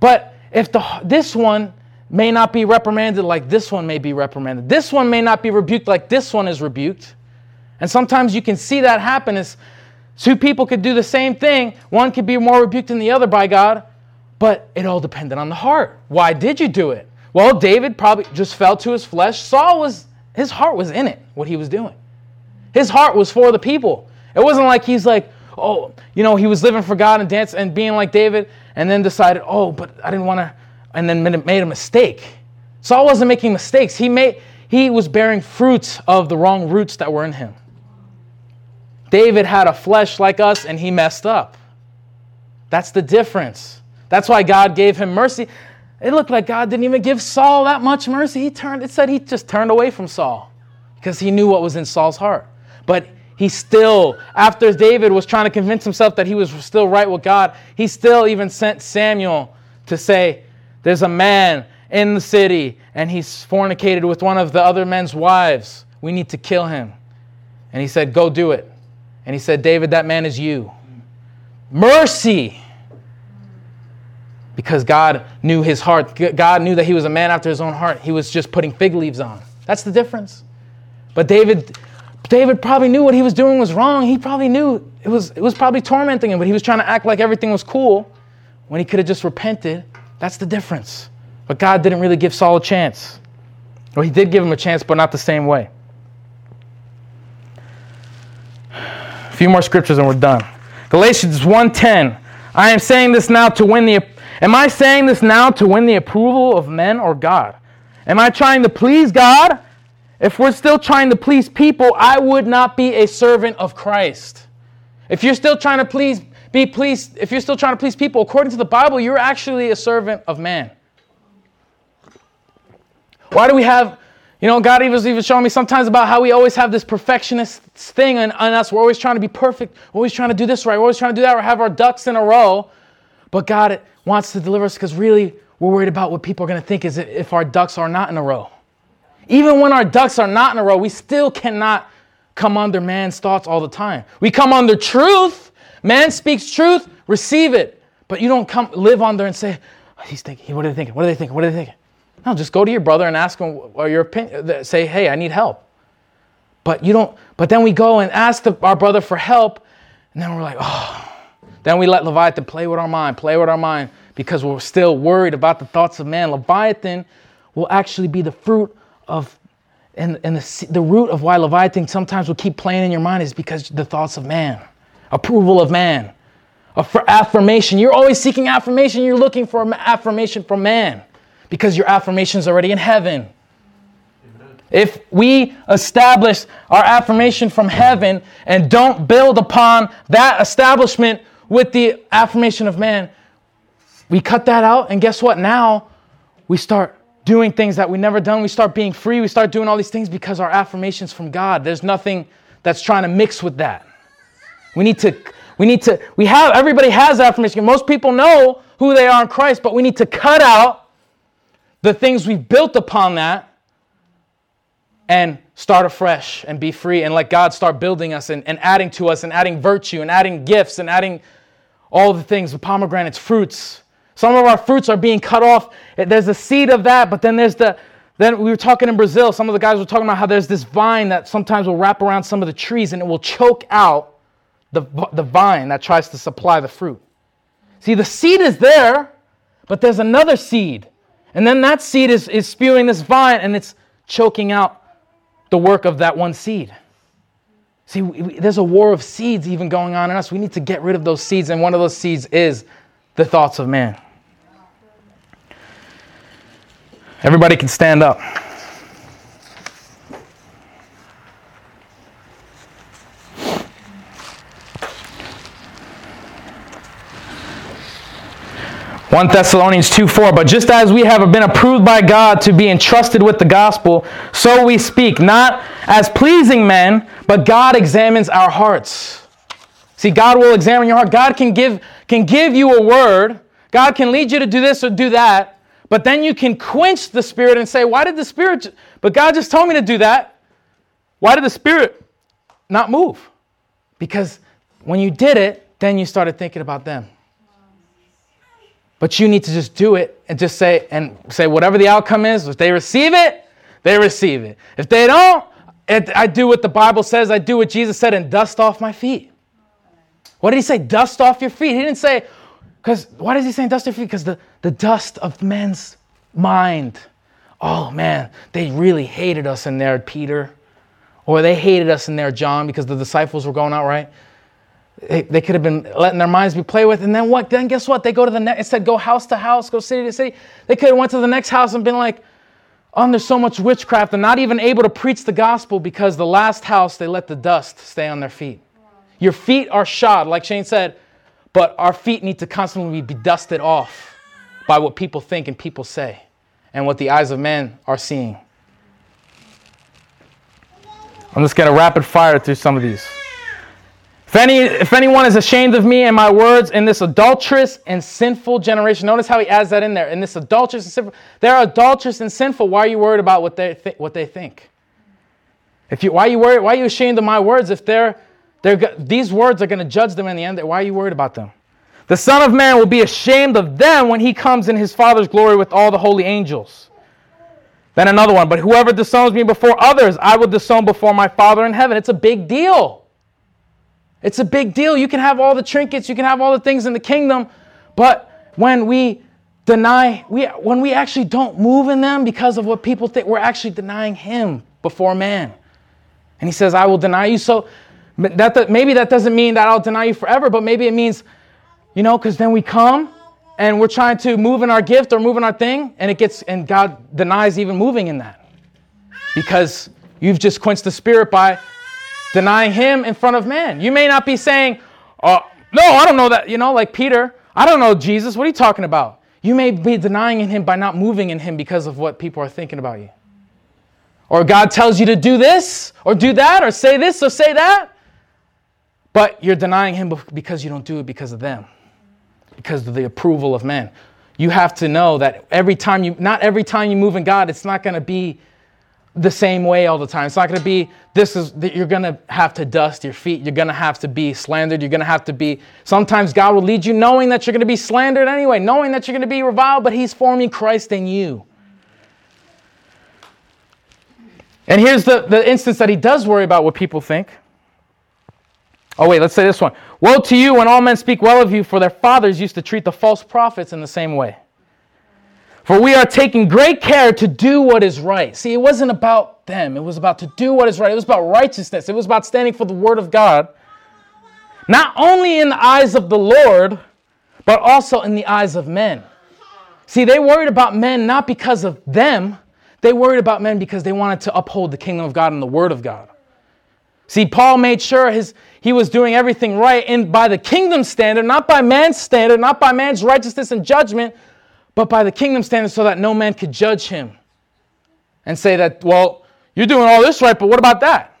Speaker 1: But if the this one may not be reprimanded like this one may be reprimanded. This one may not be rebuked like this one is rebuked. And sometimes you can see that happen as two people could do the same thing. One could be more rebuked than the other by God, but it all depended on the heart. Why did you do it? Well, David probably just fell to his flesh. Saul was, his heart was in it, what he was doing. His heart was for the people. It wasn't like he's like, oh, you know, he was living for God and dance and being like David and then decided, oh, but I didn't want to and then made a mistake. Saul wasn't making mistakes. He, made, he was bearing fruits of the wrong roots that were in him. David had a flesh like us and he messed up. That's the difference. That's why God gave him mercy. It looked like God didn't even give Saul that much mercy. He turned, it said he just turned away from Saul because he knew what was in Saul's heart. But he still, after David was trying to convince himself that he was still right with God, he still even sent Samuel to say, there's a man in the city and he's fornicated with one of the other men's wives. We need to kill him. And he said, Go do it. And he said, David, that man is you. Mercy. Because God knew his heart. God knew that he was a man after his own heart. He was just putting fig leaves on. That's the difference. But David, David probably knew what he was doing was wrong. He probably knew it was, it was probably tormenting him, but he was trying to act like everything was cool when he could have just repented. That's the difference. But God didn't really give Saul a chance. Well, he did give him a chance, but not the same way. Few more scriptures and we're done. Galatians 1:10. I am saying this now to win the Am I saying this now to win the approval of men or God? Am I trying to please God? If we're still trying to please people, I would not be a servant of Christ. If you're still trying to please be pleased, if you're still trying to please people according to the Bible, you're actually a servant of man. Why do we have, you know, God even was even showing me sometimes about how we always have this perfectionist thing on, in us. We're always trying to be perfect. We're always trying to do this right. We're always trying to do that or have our ducks in a row. But God wants to deliver us because really we're worried about what people are going to think is if our ducks are not in a row. Even when our ducks are not in a row, we still cannot come under man's thoughts all the time. We come under truth. Man speaks truth, receive it. But you don't come live under and say, oh, he's thinking, what are they thinking? What are they thinking? What are they thinking? No, just go to your brother and ask him or your opinion. Uh, say, hey, I need help. But you don't. But then we go and ask the, our brother for help, and then we're like, oh. Then we let Leviathan play with our mind, play with our mind, because we're still worried about the thoughts of man. Leviathan will actually be the fruit of, and, and the, the root of why Leviathan sometimes will keep playing in your mind is because the thoughts of man, approval of man, affirmation. You're always seeking affirmation. You're looking for affirmation from man because your affirmation is already in heaven. If we establish our affirmation from heaven and don't build upon that establishment with the affirmation of man, we cut that out, and guess what? Now we start doing things that we never done. We start being free. We start doing all these things because our affirmations from God. There's nothing that's trying to mix with that. We need to, we need to, we have, everybody has affirmation. Most people know who they are in Christ, but we need to cut out the things we've built upon that and start afresh and be free and let God start building us and, and adding to us and adding virtue and adding gifts and adding all the things, the pomegranates, fruits, some of our fruits are being cut off. There's a seed of that, but then there's the, then we were talking in Brazil, some of the guys were talking about how there's this vine that sometimes will wrap around some of the trees and it will choke out the, the vine that tries to supply the fruit. See, the seed is there, but there's another seed. And then that seed is, is spewing this vine and it's choking out the work of that one seed. See, we, there's a war of seeds even going on in us. We need to get rid of those seeds, and one of those seeds is the thoughts of man. Everybody can stand up. One Thessalonians 2 4. But just as we have been approved by God to be entrusted with the gospel, so we speak, not as pleasing men, but God examines our hearts. See, God will examine your heart. God can give, can give you a word. God can lead you to do this or do that. But then you can quench the Spirit and say, Why did the Spirit, but God just told me to do that. Why did the Spirit not move? Because when you did it, then you started thinking about them. But you need to just do it and just say, and say, whatever the outcome is, if they receive it, they receive it. If they don't, it, I do what the Bible says, I do what Jesus said, and dust off my feet. What did he say? Dust off your feet. He didn't say, because why does he say dust off your feet? Because the, the dust of men's mind. Oh man, they really hated us in there, Peter. Or they hated us in there, John, because the disciples were going out, right? They, they could have been letting their minds be played with. And then what? Then guess what? They go to the next, instead go house to house, go city to city. They could have went to the next house and been like, oh, there's so much witchcraft. and not even able to preach the gospel because the last house, they let the dust stay on their feet. Your feet are shod, like Shane said but our feet need to constantly be dusted off by what people think and people say and what the eyes of men are seeing. I'm just going to rapid fire through some of these. If, any, if anyone is ashamed of me and my words in this adulterous and sinful generation, notice how he adds that in there. In this adulterous and sinful, they're adulterous and sinful. Why are you worried about what they, th- what they think? If you, why are you worried? Why are you ashamed of my words if they're, they're these words are going to judge them in the end? Why are you worried about them? The Son of Man will be ashamed of them when he comes in his Father's glory with all the holy angels. Then another one, but whoever disowns me before others, I will disown before my Father in heaven. It's a big deal. It's a big deal. You can have all the trinkets, you can have all the things in the kingdom, but when we deny, we, when we actually don't move in them because of what people think, we're actually denying Him before man. And He says, I will deny you. So that, maybe that doesn't mean that I'll deny you forever, but maybe it means you know, because then we come and we're trying to move in our gift or move in our thing, and it gets, and God denies even moving in that. Because you've just quenched the spirit by denying Him in front of man. You may not be saying, oh, no, I don't know that, you know, like Peter, I don't know Jesus. What are you talking about? You may be denying in Him by not moving in Him because of what people are thinking about you. Or God tells you to do this, or do that, or say this, or say that. But you're denying Him because you don't do it because of them because of the approval of men. You have to know that every time you, not every time you move in God, it's not going to be the same way all the time. It's not going to be, this is, that you're going to have to dust your feet. You're going to have to be slandered. You're going to have to be, sometimes God will lead you knowing that you're going to be slandered anyway, knowing that you're going to be reviled, but He's forming Christ in you. And here's the, the instance that He does worry about what people think. Oh, wait, let's say this one. Woe to you when all men speak well of you, for their fathers used to treat the false prophets in the same way. For we are taking great care to do what is right. See, it wasn't about them, it was about to do what is right. It was about righteousness, it was about standing for the word of God, not only in the eyes of the Lord, but also in the eyes of men. See, they worried about men not because of them, they worried about men because they wanted to uphold the kingdom of God and the word of God. See, Paul made sure his, he was doing everything right and by the kingdom standard, not by man's standard, not by man's righteousness and judgment, but by the kingdom standard so that no man could judge him and say that, well, you're doing all this right, but what about that?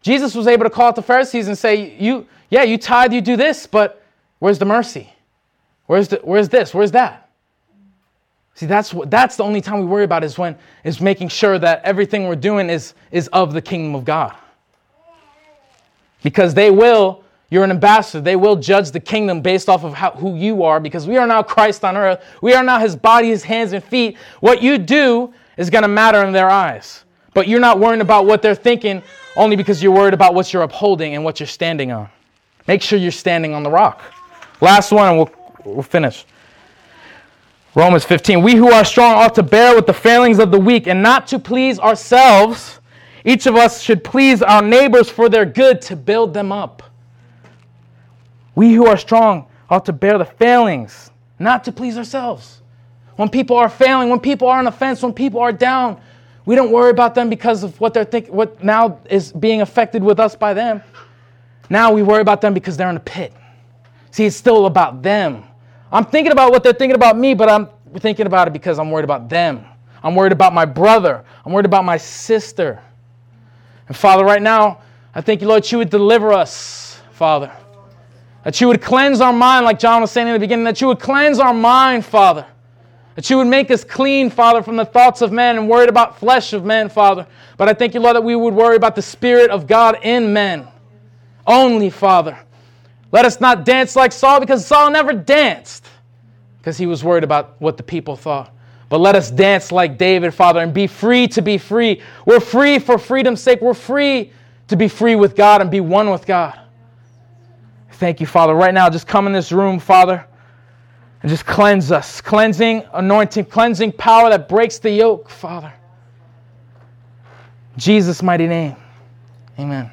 Speaker 1: Jesus was able to call out the Pharisees and say, you, yeah, you tithe, you do this, but where's the mercy? Where's, the, where's this? Where's that? See, that's, what, that's the only time we worry about is when is making sure that everything we're doing is, is of the kingdom of God. Because they will, you're an ambassador, they will judge the kingdom based off of how, who you are, because we are now Christ on earth. We are now his body, his hands, and feet. What you do is going to matter in their eyes. But you're not worrying about what they're thinking only because you're worried about what you're upholding and what you're standing on. Make sure you're standing on the rock. Last one, and we'll, we'll finish. Romans 15. We who are strong ought to bear with the failings of the weak and not to please ourselves. Each of us should please our neighbors for their good to build them up. We who are strong ought to bear the failings, not to please ourselves. When people are failing, when people are on the fence, when people are down, we don't worry about them because of what they're thinking, what now is being affected with us by them. Now we worry about them because they're in a pit. See, it's still about them. I'm thinking about what they're thinking about me, but I'm thinking about it because I'm worried about them. I'm worried about my brother. I'm worried about my sister. And Father, right now, I thank you, Lord, you would deliver us, Father. That you would cleanse our mind, like John was saying in the beginning, that you would cleanse our mind, Father. That you would make us clean, Father, from the thoughts of men and worried about flesh of men, Father. But I thank you, Lord, that we would worry about the Spirit of God in men. Only, Father. Let us not dance like Saul because Saul never danced because he was worried about what the people thought. But let us dance like David, Father, and be free to be free. We're free for freedom's sake. We're free to be free with God and be one with God. Thank you, Father. Right now, just come in this room, Father, and just cleanse us. Cleansing, anointing, cleansing power that breaks the yoke, Father. Jesus' mighty name. Amen.